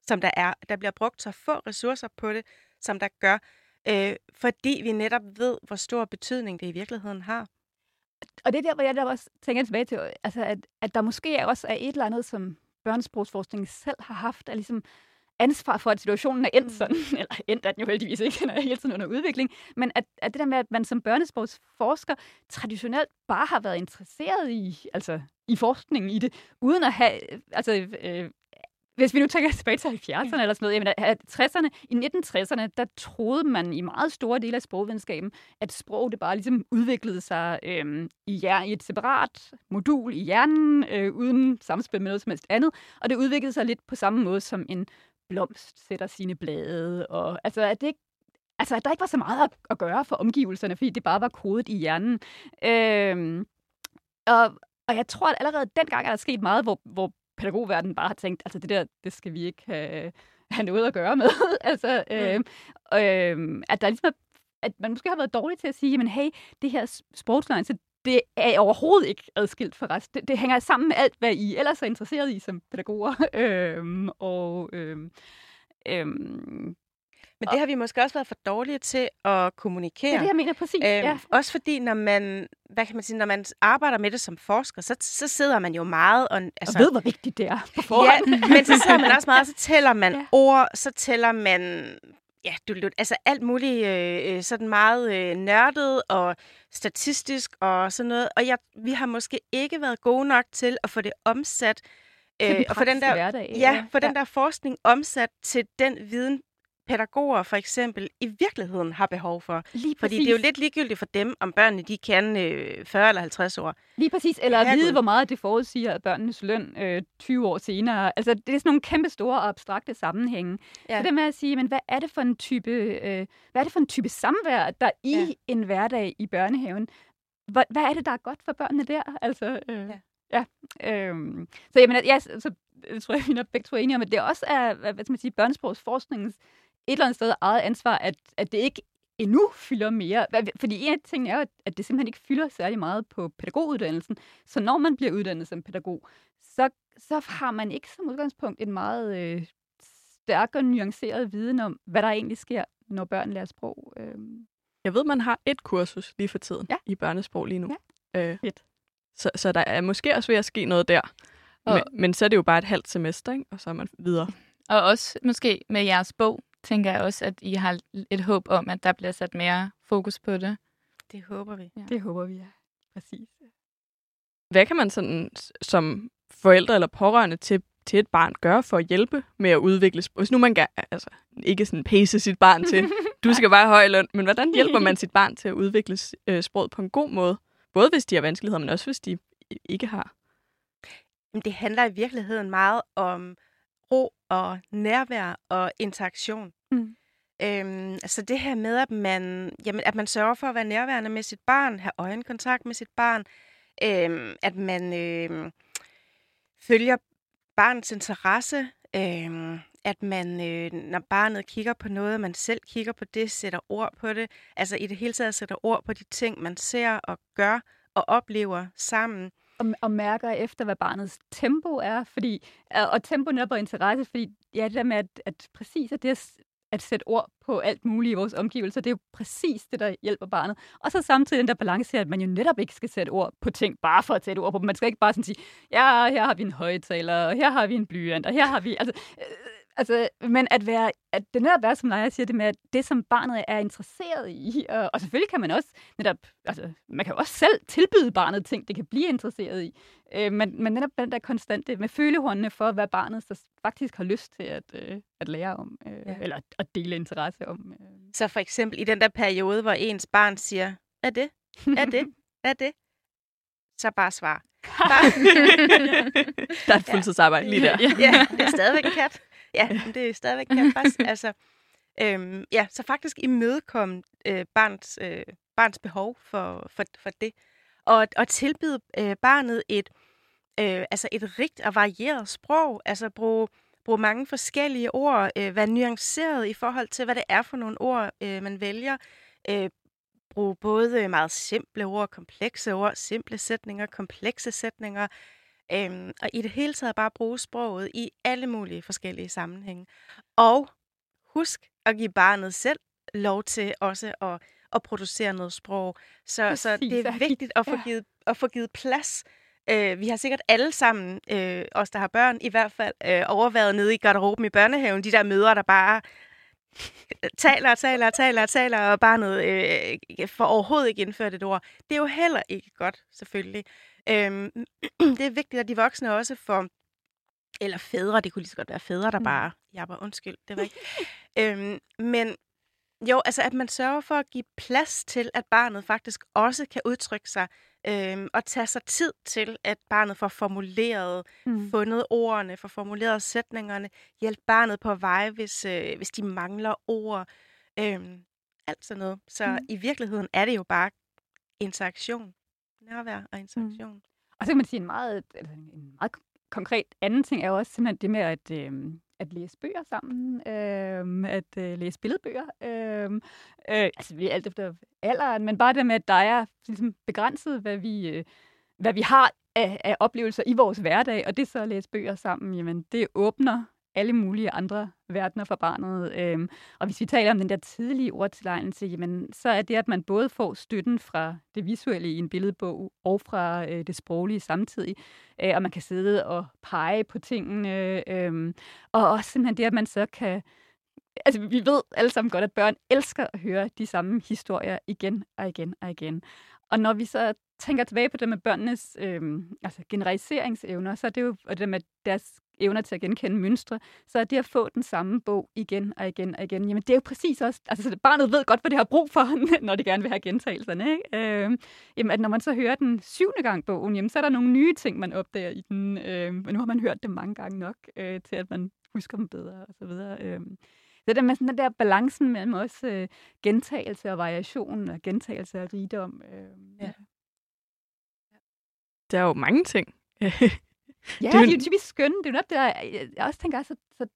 som der er. Der bliver brugt så få ressourcer på det, som der gør, øh, fordi vi netop ved, hvor stor betydning det i virkeligheden har. Og det er der, hvor jeg der også tænker tilbage til, altså at, at der måske også er et eller andet, som børnesprogsforskning selv har haft, at ligesom ansvar for, at situationen er endt mm. sådan, eller endt er den jo heldigvis ikke, den er hele tiden under udvikling, men at, at det der med, at man som børnesprogsforsker traditionelt bare har været interesseret i, altså i forskningen i det, uden at have, altså øh, hvis vi nu tænker tilbage til 70'erne eller sådan noget, jamen, at 60'erne, i 1960'erne, der troede man i meget store dele af sprogvidenskaben, at sprog det bare ligesom udviklede sig øh, i, i et separat modul i hjernen, øh, uden samspil med noget som helst andet, og det udviklede sig lidt på samme måde som en blomst sætter sine blade, og altså, at det ikke altså, at der ikke var så meget at, at gøre for omgivelserne, fordi det bare var kodet i hjernen. Øhm, og, og jeg tror, at allerede dengang er der sket meget, hvor, hvor pædagogverdenen bare har tænkt, altså det der, det skal vi ikke have, have noget at gøre med. altså, øhm, øhm, at der ligesom er, at man måske har været dårlig til at sige, men hey, det her sprogsløgn, så det er overhovedet ikke adskilt fra resten. Det, det hænger sammen med alt, hvad I ellers er interesseret i som pædagoger. øhm, og øhm, øhm, men det har vi måske også været for dårlige til at kommunikere. Det er det, jeg mener præcis. Øhm, ja. Også fordi, når man, hvad kan man sige, når man arbejder med det som forsker, så, så sidder man jo meget... Og, altså, og ved, hvor vigtigt det er på forhånd. Ja, men så sidder man også meget, så tæller man ja. ord, så tæller man ja, du, altså alt muligt øh, øh, sådan meget øh, nørdet og statistisk og sådan noget. Og jeg, vi har måske ikke været gode nok til at få det omsat øh, og få den der, hverdag, ja, for ja. den der forskning omsat til den viden, pædagoger for eksempel i virkeligheden har behov for. Lige Fordi det er jo lidt ligegyldigt for dem, om børnene de kan øh, 40 eller 50 år. Lige præcis, eller at vide, hvor meget det forudsiger børnenes løn øh, 20 år senere. Altså, det er sådan nogle kæmpe store og abstrakte sammenhænge. Ja. Så det med at sige, men hvad er det for en type, øh, hvad er det for en type samvær, der i ja. en hverdag i børnehaven? Hvad, hvad er det, der er godt for børnene der? Altså, øh, ja. Ja, øhm, så jeg mener, ja, så, jeg tror jeg, vi er begge to enige om, at det også er, hvad skal man sige, børnesprogsforskningens et eller andet sted eget ansvar, at, at det ikke endnu fylder mere. Fordi en af tingene er jo, at det simpelthen ikke fylder særlig meget på pædagoguddannelsen. Så når man bliver uddannet som pædagog, så, så har man ikke som udgangspunkt en meget øh, stærk og nuanceret viden om, hvad der egentlig sker, når børn lærer sprog. Øh. Jeg ved, man har et kursus lige for tiden ja. i børnesprog lige nu. Ja. Øh, Fedt. Så, så der er måske også ved at ske noget der. Og, men, men så er det jo bare et halvt semester, ikke? og så er man videre. Og også måske med jeres bog, tænker jeg også, at I har et håb om, at der bliver sat mere fokus på det. Det håber vi. Ja. Det håber vi, ja. Præcis. Hvad kan man sådan som forældre eller pårørende til til et barn gøre for at hjælpe med at udvikle sprog? Hvis nu man gerne, altså ikke sådan pace sit barn til, du skal bare høj løn, men hvordan hjælper man sit barn til at udvikle øh, sproget på en god måde? Både hvis de har vanskeligheder, men også hvis de ikke har. Jamen, det handler i virkeligheden meget om ro og nærvær og interaktion. Mm. Øhm, altså det her med, at man, jamen, at man sørger for at være nærværende med sit barn, have øjenkontakt med sit barn, øhm, at man øhm, følger barnets interesse, øhm, at man, øh, når barnet kigger på noget, man selv kigger på det, sætter ord på det, altså i det hele taget sætter ord på de ting, man ser og gør og oplever sammen og, og mærker efter, hvad barnets tempo er, fordi, og tempo netop og interesse, fordi ja, det der med, at, at præcis at det at, at sætte ord på alt muligt i vores omgivelser, det er jo præcis det, der hjælper barnet. Og så samtidig den der balance, at man jo netop ikke skal sætte ord på ting, bare for at sætte ord på dem. Man skal ikke bare sådan sige, ja, her har vi en højtaler, og her har vi en blyant, og her har vi... Altså, øh, Altså, men at, være, at det netop er, som Leia siger, det med, at det, som barnet er interesseret i, og, og selvfølgelig kan man også netop, altså, man kan jo også selv tilbyde barnet ting, det kan blive interesseret i, øh, men, men netop den der konstante med følehornene for, hvad barnet så faktisk har lyst til at, øh, at lære om, øh, ja. eller at dele interesse om. Øh. Så for eksempel i den der periode, hvor ens barn siger, er det? Er det? Er det? Så bare svar. der er et fuldtidsarbejde lige der. ja, det er stadigvæk en kat ja, det er stadigvæk kan faktisk, altså, øhm, ja, så faktisk imødekomme øh, barns, øh, barns behov for, for, for det. Og, og tilbyde øh, barnet et, øh, altså et rigt og varieret sprog, altså bruge, bruge mange forskellige ord, øh, være nuanceret i forhold til, hvad det er for nogle ord, øh, man vælger. Øh, bruge både meget simple ord, komplekse ord, simple sætninger, komplekse sætninger, Øhm, og i det hele taget bare bruge sproget i alle mulige forskellige sammenhænge. Og husk at give barnet selv lov til også at, at producere noget sprog. Så, Præcis, så det er vigtigt at få givet, at få givet plads. Øh, vi har sikkert alle sammen, øh, os der har børn, i hvert fald øh, overvejet nede i garderoben i børnehaven, de der møder, der bare taler og taler og taler og taler, og barnet øh, får overhovedet ikke indført et ord. Det er jo heller ikke godt, selvfølgelig. Øhm, det er vigtigt, at de voksne også får, eller fædre, det kunne lige så godt være fædre, der mm. bare, var undskyld, det var ikke. øhm, men jo, altså at man sørger for at give plads til, at barnet faktisk også kan udtrykke sig, øhm, og tage sig tid til, at barnet får formuleret, mm. fundet ordene, får formuleret sætningerne, hjælpe barnet på vej, hvis, øh, hvis de mangler ord, øhm, alt sådan noget. Så mm. i virkeligheden er det jo bare interaktion nærvær og mm. interaktion. Mm. Og så kan man sige en meget, altså en meget konkret anden ting er jo også simpelthen det med at, øh, at læse bøger sammen, øh, at øh, læse billedbøger. Øh, øh, altså vi er alt efter alderen, men bare det med, at der er ligesom, begrænset, hvad vi, øh, hvad vi har af, af oplevelser i vores hverdag, og det så at læse bøger sammen, jamen det åbner alle mulige andre verdener for barnet. Øhm, og hvis vi taler om den der tidlige ordtilegnelse, jamen, så er det, at man både får støtten fra det visuelle i en billedbog og fra øh, det sproglige samtidig, øh, og man kan sidde og pege på tingene, øh, og også simpelthen det, at man så kan altså vi ved alle sammen godt, at børn elsker at høre de samme historier igen og igen og igen. Og når vi så tænker tilbage på det med børnenes øh, altså generaliseringsevner, så er det jo og det med deres evner til at genkende mønstre, så er det at få den samme bog igen og igen og igen, jamen det er jo præcis også, altså barnet ved godt, hvad det har brug for, når det gerne vil have gentagelserne, ikke? Øh, jamen at når man så hører den syvende gang bogen, jamen så er der nogle nye ting, man opdager i den, øh, men nu har man hørt det mange gange nok, øh, til at man husker dem bedre og så videre. Øh. Det der med sådan den der balancen mellem også øh, gentagelse og variation, og gentagelse og rigdom. Øh, ja. Der er jo mange ting. Ja, det er, jo typisk skønne. Det er jo nok det, der, jeg også tænker, så, så,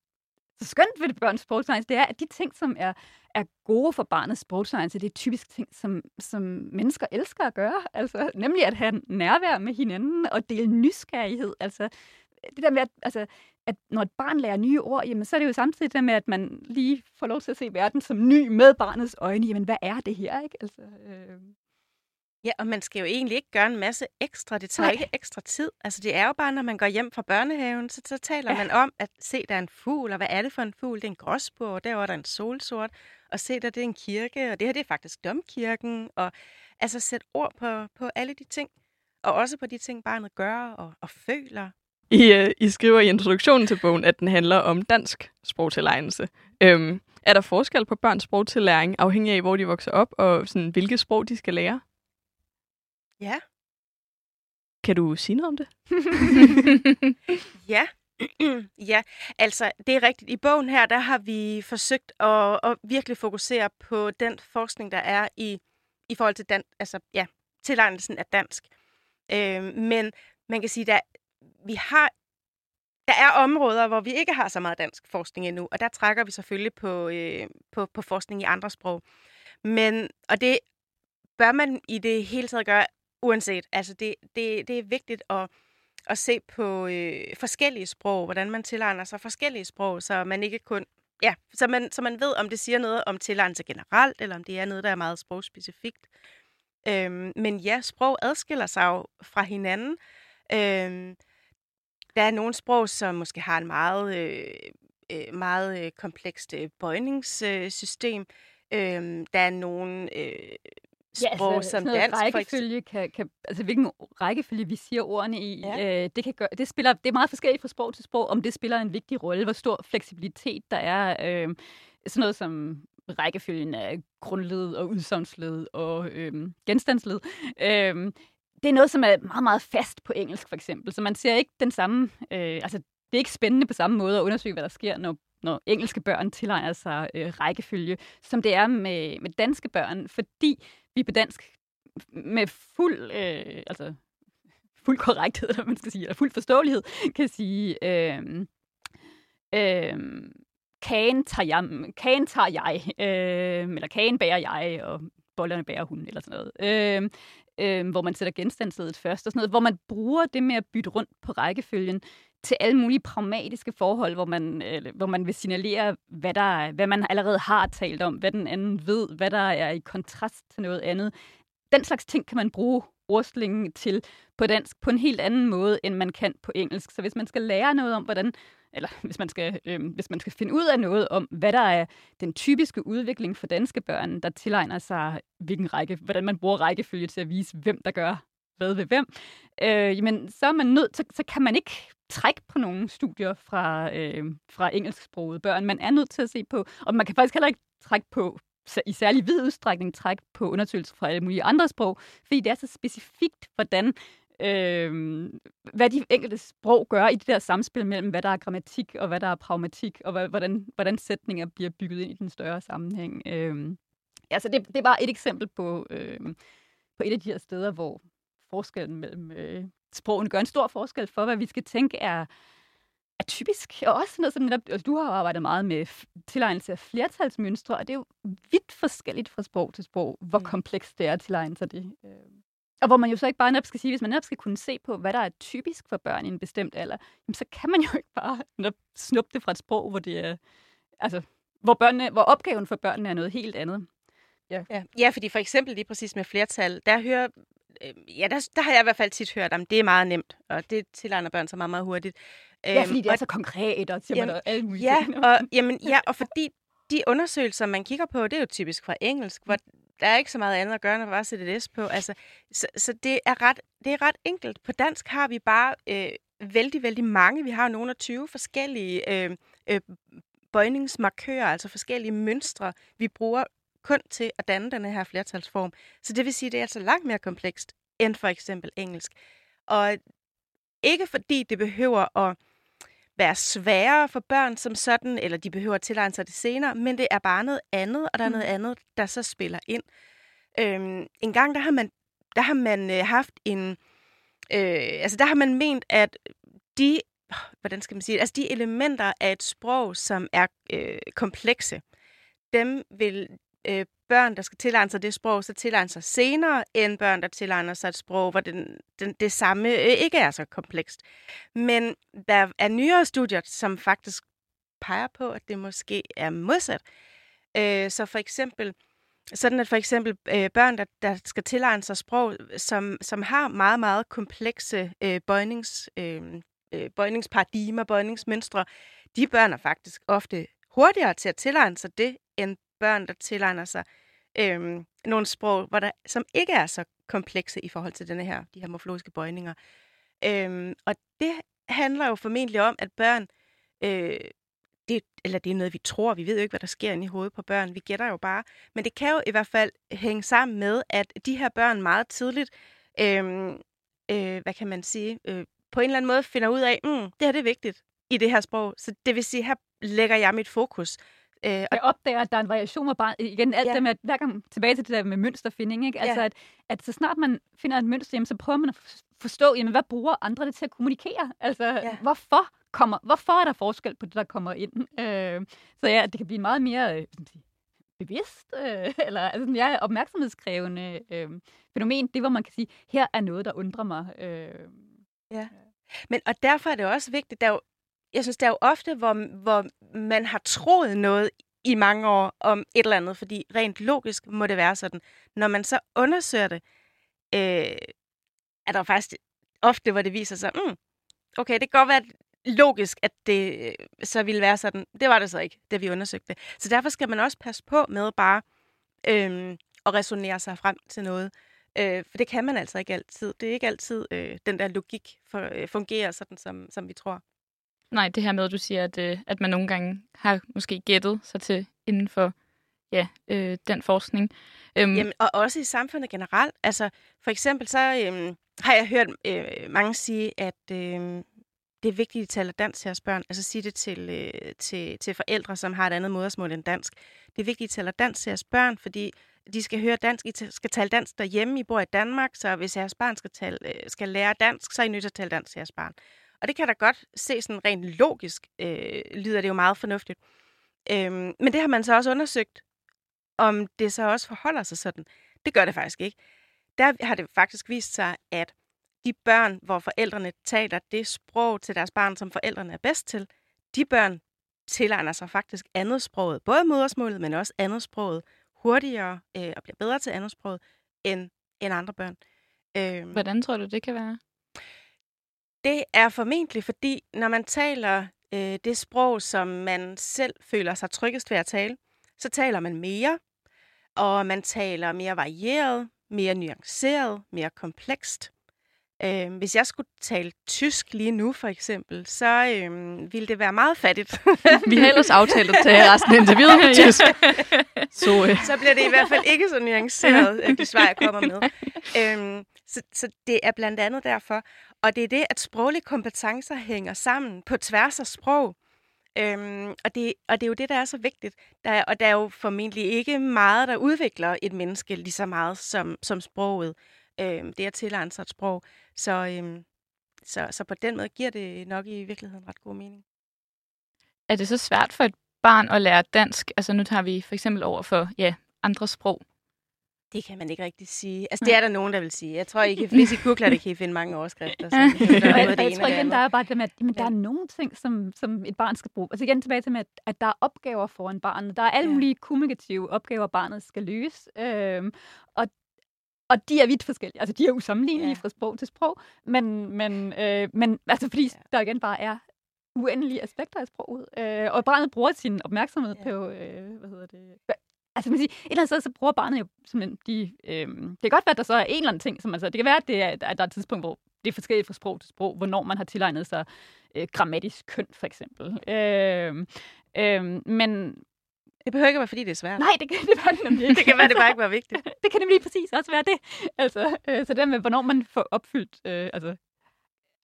så skønt ved børns sportscience, det er, at de ting, som er, er gode for barnets sportscience, det er typisk ting, som, som mennesker elsker at gøre. Altså, nemlig at have nærvær med hinanden og dele nysgerrighed. Altså, det der med, at, altså, at når et barn lærer nye ord, jamen, så er det jo samtidig det med, at man lige får lov til at se verden som ny med barnets øjne. Jamen, hvad er det her? Ikke? Altså, øh... Ja, og man skal jo egentlig ikke gøre en masse ekstra. Det tager Nej. ikke ekstra tid. Altså, det er jo bare, når man går hjem fra børnehaven, så, så taler ja. man om, at se, der er en fugl, og hvad er det for en fugl? Det er en gråsbog, og derovre er der en solsort, og se, der det er en kirke, og det her det er faktisk domkirken, og altså sæt ord på, på alle de ting, og også på de ting, barnet gør og, og føler. I, uh, I skriver i introduktionen til bogen, at den handler om dansk sprogtilegnelse. Øhm, er der forskel på børns sprogtillæring, afhængig af, hvor de vokser op, og sådan, hvilke sprog de skal lære? Ja. Kan du sige noget om det? ja. ja, altså det er rigtigt. I bogen her, der har vi forsøgt at, at virkelig fokusere på den forskning, der er i, i forhold til dan, altså, ja, tilegnelsen af dansk. Øh, men man kan sige, at vi har der er områder, hvor vi ikke har så meget dansk forskning endnu, og der trækker vi selvfølgelig på, øh, på, på forskning i andre sprog. Men, og det bør man i det hele taget gøre uanset. Altså det, det, det er vigtigt at, at se på øh, forskellige sprog, hvordan man tilegner sig forskellige sprog, så man ikke kun Ja, så man, så man ved, om det siger noget om tilegnelse generelt, eller om det er noget, der er meget sprogspecifikt. Øhm, men ja, sprog adskiller sig jo fra hinanden. Øhm, der er nogle sprog, som måske har en meget, øh, øh meget øh, komplekst øh, bøjningssystem. Øh, der er nogle øh, sprog, ja, altså, som dansk rækkefølge kan, kan, altså hvilken rækkefølge vi siger ordene i, ja. øh, det, kan gøre, det, spiller, det er meget forskelligt fra sprog til sprog, om det spiller en vigtig rolle, hvor stor fleksibilitet der er. Øh, sådan noget som rækkefølgen af grundled og udsagnsled og øh, genstandsled. Øh, det er noget, som er meget, meget fast på engelsk, for eksempel. Så man ser ikke den samme... Øh, altså, det er ikke spændende på samme måde at undersøge, hvad der sker, når, når engelske børn tilegner sig øh, rækkefølge, som det er med, med danske børn, fordi vi på dansk med fuld, øh, altså fuld korrekthed, eller man skal sige, eller fuld forståelighed, kan sige, øh, øh, kagen tager jeg, kagen tager jeg øh, eller kagen bærer jeg, og bollerne bærer hun, eller sådan noget. Øh, øh, hvor man sætter genstandsledet først, og sådan noget, hvor man bruger det med at bytte rundt på rækkefølgen til alle mulige pragmatiske forhold, hvor man, øh, hvor man vil signalere, hvad, der hvad man allerede har talt om, hvad den anden ved, hvad der er i kontrast til noget andet. Den slags ting kan man bruge ordslingen til på dansk på en helt anden måde, end man kan på engelsk. Så hvis man skal lære noget om, hvordan eller hvis man, skal, øh, hvis man skal finde ud af noget om, hvad der er den typiske udvikling for danske børn, der tilegner sig, hvilken række, hvordan man bruger rækkefølge til at vise, hvem der gør hvad ved hvem, øh, jamen, så, er man nødt, så, så kan man ikke trække på nogle studier fra, øh, fra engelsksprogede børn. Man er nødt til at se på, og man kan faktisk heller ikke trække på i særlig vid udstrækning trække på undersøgelser fra alle mulige andre sprog, fordi det er så specifikt, hvordan øh, hvad de enkelte sprog gør i det der samspil mellem, hvad der er grammatik og hvad der er pragmatik, og hvordan, hvordan sætninger bliver bygget ind i den større sammenhæng. Øh, altså det, det er bare et eksempel på, øh, på et af de her steder, hvor forskellen mellem øh, sprogene gør en stor forskel for, hvad vi skal tænke er, er typisk. Og også noget som netop, altså, du har arbejdet meget med tilegnelse af flertalsmønstre, og det er jo vidt forskelligt fra sprog til sprog, hvor mm. komplekst det er at tilegne sig det. Og hvor man jo så ikke bare netop skal sige, hvis man netop skal kunne se på, hvad der er typisk for børn i en bestemt alder, jamen, så kan man jo ikke bare netop snuppe det fra et sprog, hvor det er, altså, hvor, børnene, hvor opgaven for børnene er noget helt andet. Ja. Ja. ja, fordi for eksempel lige præcis med flertal, der hører, øh, ja, der, der har jeg i hvert fald tit hørt om, det er meget nemt, og det tilegner børn så meget, meget hurtigt. Ja, fordi det er og, så konkret, og siger man alle mulige ja, ting. Og, jamen, ja, og fordi de undersøgelser, man kigger på, det er jo typisk fra engelsk, hvor der er ikke så meget andet at gøre, end at bare sætte et S på. Altså, så, så det, er ret, det er ret enkelt. På dansk har vi bare øh, vældig, vældig mange. Vi har nogle af 20 forskellige øh, øh, bøjningsmarkører, altså forskellige mønstre, vi bruger kun til at danne den her flertalsform. Så det vil sige, at det er altså langt mere komplekst end for eksempel engelsk. Og ikke fordi det behøver at være sværere for børn som sådan, eller de behøver at tilegne sig det senere, men det er bare noget andet, og der er noget mm. andet, der så spiller ind. Øhm, en gang, der har man, der har man øh, haft en... Øh, altså, der har man ment, at de hvordan skal man sige altså de elementer af et sprog, som er øh, komplekse, dem vil øh, børn, der skal tilegne sig det sprog, så tilegne sig senere, end børn, der tilegner sig et sprog, hvor den, den, det samme øh, ikke er så komplekst. Men der er nyere studier, som faktisk peger på, at det måske er modsat. Øh, så for eksempel, sådan at for eksempel øh, børn, der, der skal tilegne sig sprog, som, som har meget, meget komplekse øh, bøjnings, øh, øh bøjningsparadigmer, bøjningsmønstre, de børn er faktisk ofte hurtigere til at tilegne sig det, end børn, der tilegner sig øhm, nogle sprog, hvor der, som ikke er så komplekse i forhold til denne her, de her morfologiske bøjninger. Øhm, og det handler jo formentlig om, at børn, øh, det, eller det er noget, vi tror, vi ved jo ikke, hvad der sker inde i hovedet på børn, vi gætter jo bare, men det kan jo i hvert fald hænge sammen med, at de her børn meget tidligt, øh, øh, hvad kan man sige, øh, på en eller anden måde finder ud af, mm, det her det er vigtigt i det her sprog, så det vil sige, her lægger jeg mit fokus. Øh, og jeg opdager, at der er en variation med bare, igen, alt ja. det med, at hver gang tilbage til det der med mønsterfinding, ikke? Altså, ja. at, at så snart man finder et mønster, jamen, så prøver man at forstå, jamen, hvad bruger andre det til at kommunikere? Altså, ja. hvorfor kommer, hvorfor er der forskel på det, der kommer ind? Øh, så ja, det kan blive meget mere øh, bevidst, øh, eller altså, jeg er opmærksomhedskrævende øh, fænomen, det hvor man kan sige, her er noget, der undrer mig. Øh, ja. Men og derfor er det også vigtigt, der er jo jeg synes, det er jo ofte, hvor, hvor man har troet noget i mange år om et eller andet, fordi rent logisk må det være sådan. Når man så undersøger det, øh, er der faktisk ofte, hvor det viser sig, mm, okay, det kan godt være logisk, at det øh, så ville være sådan. Det var det så ikke, da vi undersøgte det. Så derfor skal man også passe på med bare øh, at resonere sig frem til noget. Øh, for det kan man altså ikke altid. Det er ikke altid, øh, den der logik for, øh, fungerer sådan, som, som vi tror. Nej, det her med, at du siger, at, øh, at man nogle gange har måske gættet sig til inden for ja, øh, den forskning. Øhm. Jamen, og også i samfundet generelt. Altså, for eksempel så øh, har jeg hørt øh, mange sige, at øh, det er vigtigt, at de taler dansk til jeres børn. Altså sige det til, øh, til, til forældre, som har et andet modersmål end dansk. Det er vigtigt, at I taler dansk til jeres børn, fordi de skal høre dansk. I skal tale dansk derhjemme. I bor i Danmark, så hvis jeres barn skal, tale, øh, skal lære dansk, så er I nødt til at tale dansk til jeres barn. Og det kan da godt se sådan rent logisk, øh, lyder det jo meget fornuftigt. Øhm, men det har man så også undersøgt, om det så også forholder sig sådan. Det gør det faktisk ikke. Der har det faktisk vist sig, at de børn, hvor forældrene taler det sprog til deres barn, som forældrene er bedst til, de børn tilegner sig faktisk andet sproget, både modersmålet, men også andet sproget, hurtigere øh, og bliver bedre til andet sproget, end, end andre børn. Øhm, Hvordan tror du, det kan være? Det er formentlig fordi, når man taler øh, det sprog, som man selv føler sig tryggest ved at tale, så taler man mere, og man taler mere varieret, mere nuanceret, mere komplekst. Øh, hvis jeg skulle tale tysk lige nu, for eksempel, så øh, ville det være meget fattigt. Vi har ellers aftalt at tage resten af interviewet på tysk. så, øh. så bliver det i hvert fald ikke så nuanceret, de svar, jeg kommer med. Øh, så, så det er blandt andet derfor. Og det er det, at sproglige kompetencer hænger sammen på tværs af sprog. Øhm, og, det, og det er jo det, der er så vigtigt. Der, og der er jo formentlig ikke meget, der udvikler et menneske lige så meget som, som sproget. Øhm, det er tilegne sig et sprog. Så, øhm, så, så på den måde giver det nok i virkeligheden ret god mening. Er det så svært for et barn at lære dansk? Altså nu tager vi for eksempel over for ja, andre sprog. Det kan man ikke rigtig sige. Altså, det er der nogen, der vil sige. Jeg tror ikke, hvis I googler det, kan I finde mange overskrifter. Som, der jeg, jeg tror igen, der er bare det med, at jamen, der er nogle ting, som, som et barn skal bruge. Altså igen tilbage til med, at, der er opgaver for en barn. Der er alle mulige kommunikative opgaver, barnet skal løse. Øhm, og og de er vidt forskellige. Altså, de er usammenlignelige ja. fra sprog til sprog. Men, men, øh, men altså, fordi ja. der igen bare er uendelige aspekter af sproget. Øh, og barnet bruger sin opmærksomhed ja. på, øh, hvad hedder det, altså man siger, et eller andet sted, så bruger barnet jo simpelthen de... Øhm, det kan godt være, at der så er en eller anden ting, som altså, det kan være, at, det er, at der er et tidspunkt, hvor det er forskelligt fra sprog til sprog, hvornår man har tilegnet sig øh, grammatisk køn, for eksempel. Øh, øh, men, det behøver ikke være, fordi det er svært. Nej, det kan det være nemlig ikke. det kan være, det bare ikke var vigtigt. det kan nemlig præcis også være det. Altså, øh, så det med, hvornår man får opfyldt, øh, altså,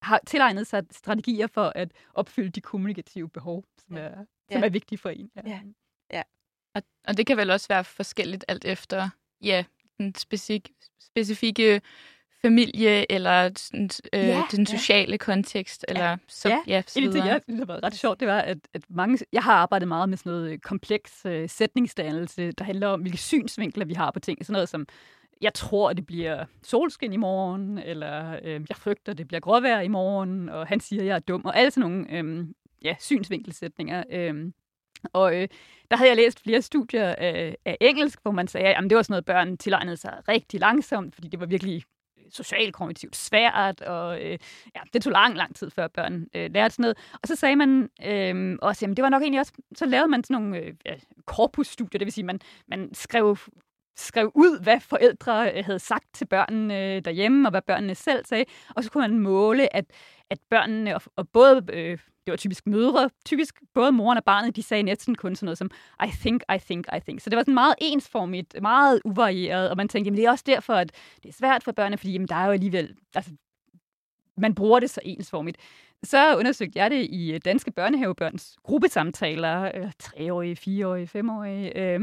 har tilegnet sig strategier for at opfylde de kommunikative behov, som, er, som ja. er vigtige for en. Ja. ja. Og, og det kan vel også være forskelligt alt efter ja, den specifik, specifikke familie, eller den, øh, ja, den sociale ja. kontekst, eller ja. så, ja. ja så videre. Det, jeg det var ret sjovt, det var, at, at mange, jeg har arbejdet meget med sådan noget kompleks øh, sætningsdannelse, der handler om, hvilke synsvinkler vi har på ting. Sådan noget som, jeg tror, det bliver solskin i morgen, eller øh, jeg frygter, det bliver gråvejr i morgen, og han siger, jeg er dum, og alle sådan nogle øh, ja, synsvinkelsætninger. Øh, og øh, der havde jeg læst flere studier af, af engelsk, hvor man sagde, at det var sådan noget, børn tilegnede sig rigtig langsomt, fordi det var virkelig øh, socialkognitivt svært, og øh, ja, det tog lang, lang tid, før børn øh, lærte sådan noget. Og så sagde man øh, også, jamen det var nok egentlig også, så lavede man sådan nogle øh, ja, korpusstudier, det vil sige, man, man skrev skrev ud, hvad forældre øh, havde sagt til børnene øh, derhjemme, og hvad børnene selv sagde. Og så kunne man måle, at, at børnene, og, og både, øh, det var typisk mødre, typisk både moren og barnet, de sagde næsten kun sådan noget som, I think, I think, I think. Så det var sådan meget ensformigt, meget uvarieret, og man tænkte, jamen det er også derfor, at det er svært for børnene, fordi jamen, der er jo alligevel, altså, man bruger det så ensformigt. Så undersøgte jeg det i øh, danske børnehavebørns gruppesamtaler, øh, treårige, fireårige, femårige, øh,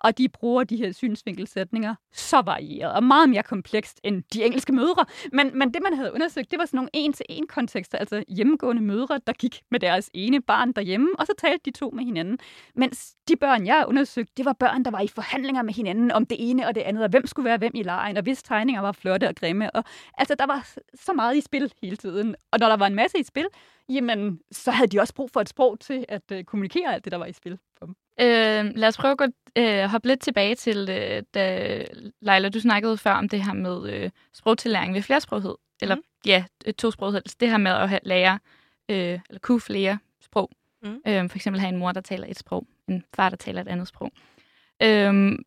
og de bruger de her synsvinkelsætninger så varieret og meget mere komplekst end de engelske mødre. Men, men det, man havde undersøgt, det var sådan nogle en-til-en kontekster, altså hjemmegående mødre, der gik med deres ene barn derhjemme, og så talte de to med hinanden. Mens de børn, jeg undersøgte, det var børn, der var i forhandlinger med hinanden om det ene og det andet, og hvem skulle være hvem i lejen, og hvis tegninger var flotte og grimme. Og, altså, der var så meget i spil hele tiden. Og når der var en masse i spil, jamen, så havde de også brug for et sprog til at øh, kommunikere alt det, der var i spil. Øh, lad os prøve at gå, øh, hoppe lidt tilbage til, øh, da Leila, du snakkede før om det her med øh, sprogtillæring ved flersproghed. Eller mm. ja, tosproghed. Det her med at have, lære, øh, eller kunne flere sprog. Mm. Øh, for eksempel have en mor, der taler et sprog, en far, der taler et andet sprog. Øh,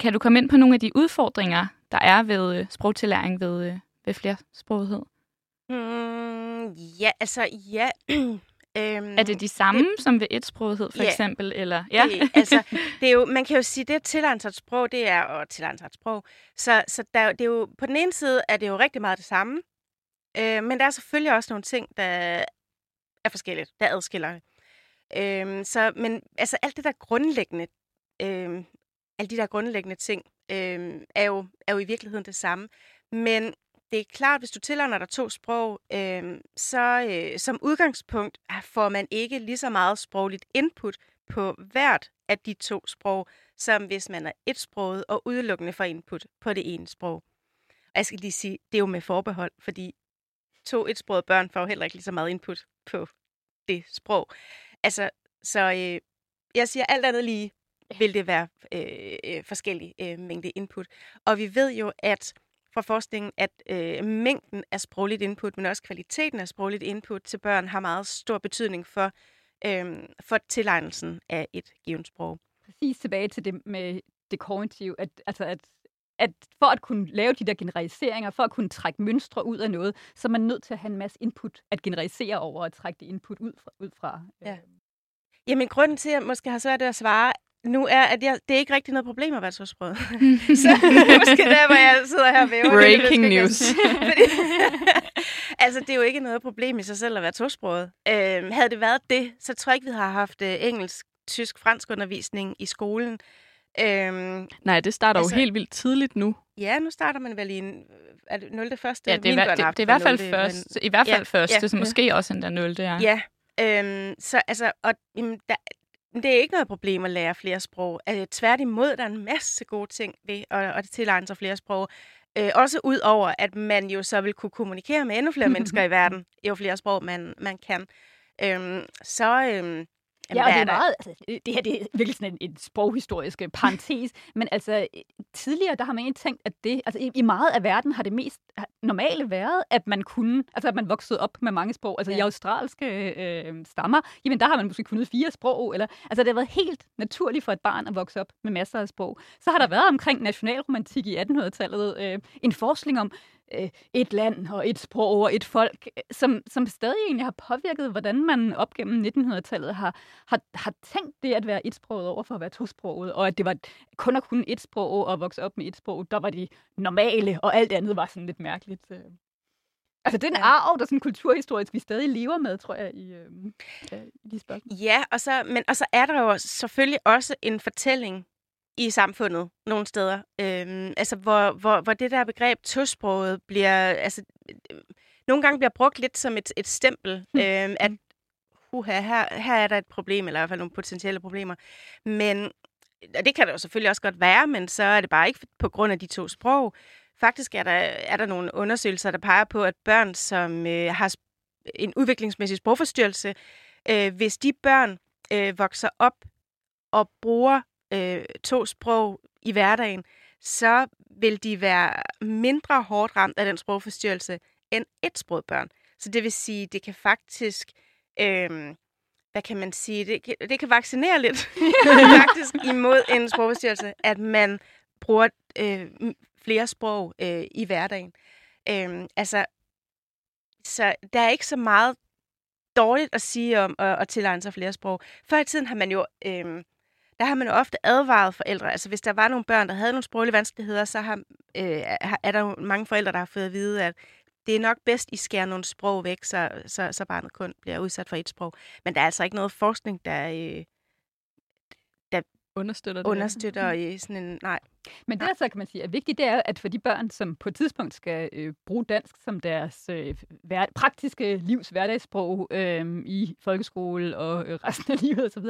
kan du komme ind på nogle af de udfordringer, der er ved øh, sprogtillæring ved, øh, ved flersproghed? Mm, ja, altså ja. Øhm, er det de samme det, som ved etsprogethed, for ja, eksempel? Eller, ja, det, altså, det er jo, man kan jo sige, det tilegne sprog, det er at tilegne sprog. Så, så der, det er jo, på den ene side er det jo rigtig meget det samme, øh, men der er selvfølgelig også nogle ting, der er forskelligt, der adskiller det. Øh, så, men altså alt det der grundlæggende, øh, alle de der grundlæggende ting, øh, er, jo, er jo i virkeligheden det samme. Men det er klart, hvis du tilegner dig to sprog, øh, så øh, som udgangspunkt får man ikke lige så meget sprogligt input på hvert af de to sprog, som hvis man er et sproget og udelukkende får input på det ene sprog. Og jeg skal lige sige, det er jo med forbehold, fordi to etsprogede børn får jo heller ikke lige så meget input på det sprog. Altså, så øh, jeg siger alt andet lige, vil det være øh, øh, forskellige øh, mængde input. Og vi ved jo, at fra forskningen, at øh, mængden af sprogligt input, men også kvaliteten af sprogligt input til børn har meget stor betydning for, øh, for tilegnelsen af et givet sprog. Præcis tilbage til det med det kognitive, at, altså at, at for at kunne lave de der generaliseringer, for at kunne trække mønstre ud af noget, så er man nødt til at have en masse input at generalisere over og trække det input ud fra. Ud fra ja. Øh. Jamen, grunden til, at jeg måske har svært ved at svare, nu er, at jeg, det er ikke rigtig noget problem at være tosproget. så måske der, hvor jeg sidder her og væver. Breaking det, news. Fordi, altså, det er jo ikke noget problem i sig selv at være tosproget. Øhm, havde det været det, så tror jeg ikke, vi har haft uh, engelsk, tysk, fransk undervisning i skolen. Øhm, Nej, det starter altså, jo helt vildt tidligt nu. Ja, nu starter man vel i en, er det 0. første? Ja, det er, det, det, er i hvert fald 0. først, men, i hvert fald ja, første, ja, så måske ja. også endda 0. Ja. ja. Øhm, så altså, og, jamen, der, det er ikke noget problem at lære flere sprog. Altså, tværtimod, der er en masse gode ting ved at, at tilegne sig flere sprog. Øh, også ud over, at man jo så vil kunne kommunikere med endnu flere mennesker i verden, jo flere sprog man, man kan. Øhm, så, øhm, Jamen, ja, og det er meget, altså, det her det er virkelig sådan en, en sproghistorisk parentes, men altså tidligere, der har man egentlig tænkt, at det, altså i, i meget af verden har det mest normale været, at man kunne, altså at man voksede op med mange sprog, altså ja. i australske øh, stammer, jamen der har man måske kunnet fire sprog, eller, altså det har været helt naturligt for et barn at vokse op med masser af sprog. Så har der været omkring nationalromantik i 1800-tallet øh, en forskning om, øh, et land og et sprog og et folk, øh, som, som stadig egentlig har påvirket, hvordan man op gennem 1900-tallet har, har, har tænkt det at være et sprog over for at være tosproget, og at det var kun at kunne et sprog og vokse op med et sprog, der var de normale, og alt andet var sådan lidt mærkeligt. Øh. Altså, det er en ja. arv, der sådan kulturhistorisk, vi stadig lever med, tror jeg, i, øh, i de spørgsmål. Ja, og så, men, og så er der jo selvfølgelig også en fortælling i samfundet nogle steder. Øhm, altså, hvor, hvor, hvor det der begreb tosproget bliver... Altså, øh, nogle gange bliver brugt lidt som et, et stempel, mm. øhm, at uha, her, her er der et problem, eller i hvert fald nogle potentielle problemer. Men og det kan der jo selvfølgelig også godt være, men så er det bare ikke på grund af de to sprog. Faktisk er der, er der nogle undersøgelser, der peger på, at børn, som øh, har en udviklingsmæssig sprogforstyrrelse, øh, hvis de børn øh, vokser op og bruger øh, to sprog i hverdagen, så vil de være mindre hårdt ramt af den sprogforstyrrelse end et sproget børn. Så det vil sige, det kan faktisk, øh, hvad kan man sige, det, det kan vaccinere lidt faktisk imod en sprogforstyrrelse, at man bruger øh, flere sprog øh, i hverdagen. Øh, altså, så der er ikke så meget dårligt at sige om at, at tilegne sig flere sprog. Før i tiden har man jo... Øh, der har man ofte advaret forældre. Altså hvis der var nogle børn, der havde nogle sproglige vanskeligheder, så har, øh, er der jo mange forældre, der har fået at vide, at det er nok bedst, I skærer nogle sprog væk, så, så, så barnet kun bliver udsat for et sprog. Men der er altså ikke noget forskning, der, øh, der understøtter, det understøtter i sådan en... Nej. Men det, der så kan man sige er vigtigt, det er, at for de børn, som på et tidspunkt skal øh, bruge dansk som deres øh, hver, praktiske livs hverdagssprog øh, i folkeskole og øh, resten af livet osv.,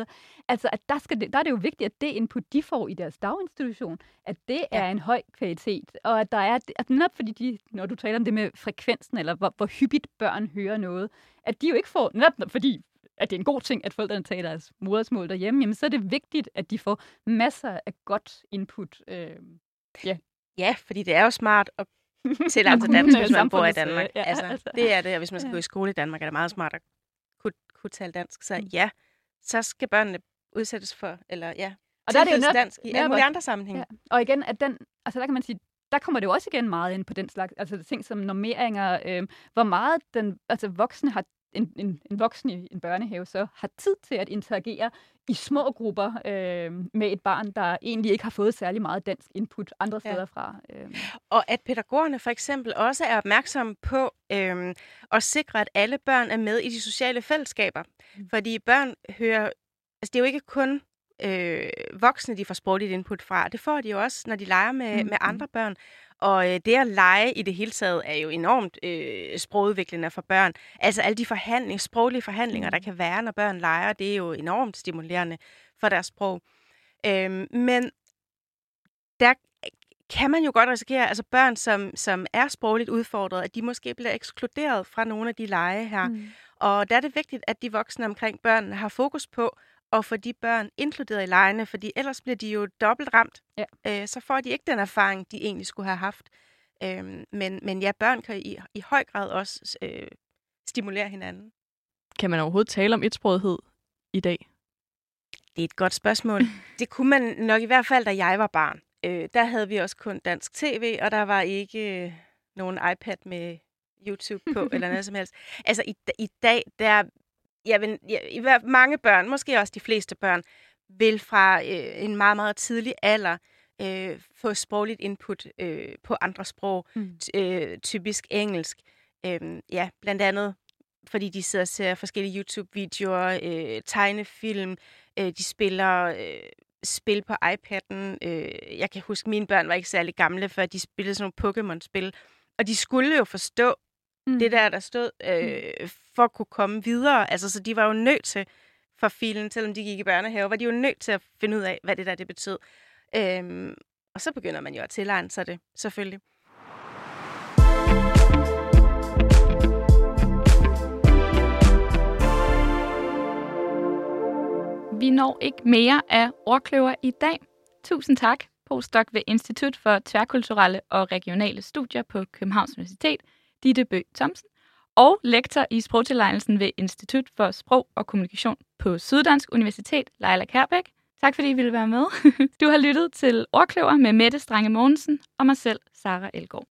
altså at der, skal det, der er det jo vigtigt, at det input, de får i deres daginstitution, at det ja. er en høj kvalitet, og at der er, at netop fordi de, når du taler om det med frekvensen, eller hvor, hvor hyppigt børn hører noget, at de jo ikke får, netop fordi at det er en god ting, at forældrene taler deres modersmål derhjemme, jamen så er det vigtigt, at de får masser af godt input. Øh, ja. ja, fordi det er jo smart at tælle altså dansk, hvis man bor i Danmark. Ja, altså, altså. Det er det, og hvis man skal ja. gå i skole i Danmark, er det meget smart at kunne, kunne tale dansk. Så mm. ja, så skal børnene udsættes for, eller ja, og der er det jo netop, dansk i alle mulige andre sammenhænge. Ja. Og igen, at den, altså der kan man sige, der kommer det jo også igen meget ind på den slags, altså ting som normeringer, øh, hvor meget den altså voksne har en, en, en voksen i en børnehave så har tid til at interagere i små grupper øh, med et barn, der egentlig ikke har fået særlig meget dansk input andre steder ja. fra. Øh. Og at pædagogerne for eksempel også er opmærksomme på øh, at sikre, at alle børn er med i de sociale fællesskaber. Mm. Fordi børn hører... Altså det er jo ikke kun øh, voksne, de får sprogligt input fra. Det får de jo også, når de leger med, mm. med andre børn. Og øh, det at lege i det hele taget er jo enormt øh, sprogudviklende for børn. Altså alle de forhandling, sproglige forhandlinger, der mm. kan være, når børn leger, det er jo enormt stimulerende for deres sprog. Øhm, men der kan man jo godt risikere, altså børn, som, som er sprogligt udfordret, at de måske bliver ekskluderet fra nogle af de lege her. Mm. Og der er det vigtigt, at de voksne omkring børnene har fokus på at få de børn inkluderet i lejene, fordi ellers bliver de jo dobbelt ramt. Ja. Øh, så får de ikke den erfaring, de egentlig skulle have haft. Øh, men, men ja, børn kan i, i høj grad også øh, stimulere hinanden. Kan man overhovedet tale om etsprogethed i dag? Det er et godt spørgsmål. det kunne man nok i hvert fald, da jeg var barn. Øh, der havde vi også kun dansk tv, og der var ikke øh, nogen iPad med YouTube på, eller noget som helst. Altså i, i dag, der jeg vil, ja, i hvert mange børn, måske også de fleste børn, vil fra øh, en meget, meget tidlig alder øh, få sprogligt input øh, på andre sprog, mm. øh, typisk engelsk. Øh, ja, blandt andet fordi de sidder og ser forskellige YouTube-videoer, øh, tegnefilm, øh, de spiller øh, spil på iPad'en. Øh, jeg kan huske, mine børn var ikke særlig gamle, før de spillede sådan nogle Pokémon-spil. Og de skulle jo forstå mm. det der, der stod, mm. øh, for at kunne komme videre. Altså, så de var jo nødt til, for filen, selvom de gik i børnehave, var de jo nødt til at finde ud af, hvad det der det betød. Øhm, og så begynder man jo at tilegne sig det, selvfølgelig. Vi når ikke mere af ordkløver i dag. Tusind tak, postdoc ved Institut for Tværkulturelle og Regionale Studier på Københavns Universitet, Ditte Bø Thomsen, og lektor i sprogtilegnelsen ved Institut for Sprog og Kommunikation på Syddansk Universitet, Leila Kærbæk. Tak fordi I ville være med. Du har lyttet til Ordkløver med Mette Strange Mogensen og mig selv, Sara Elgård.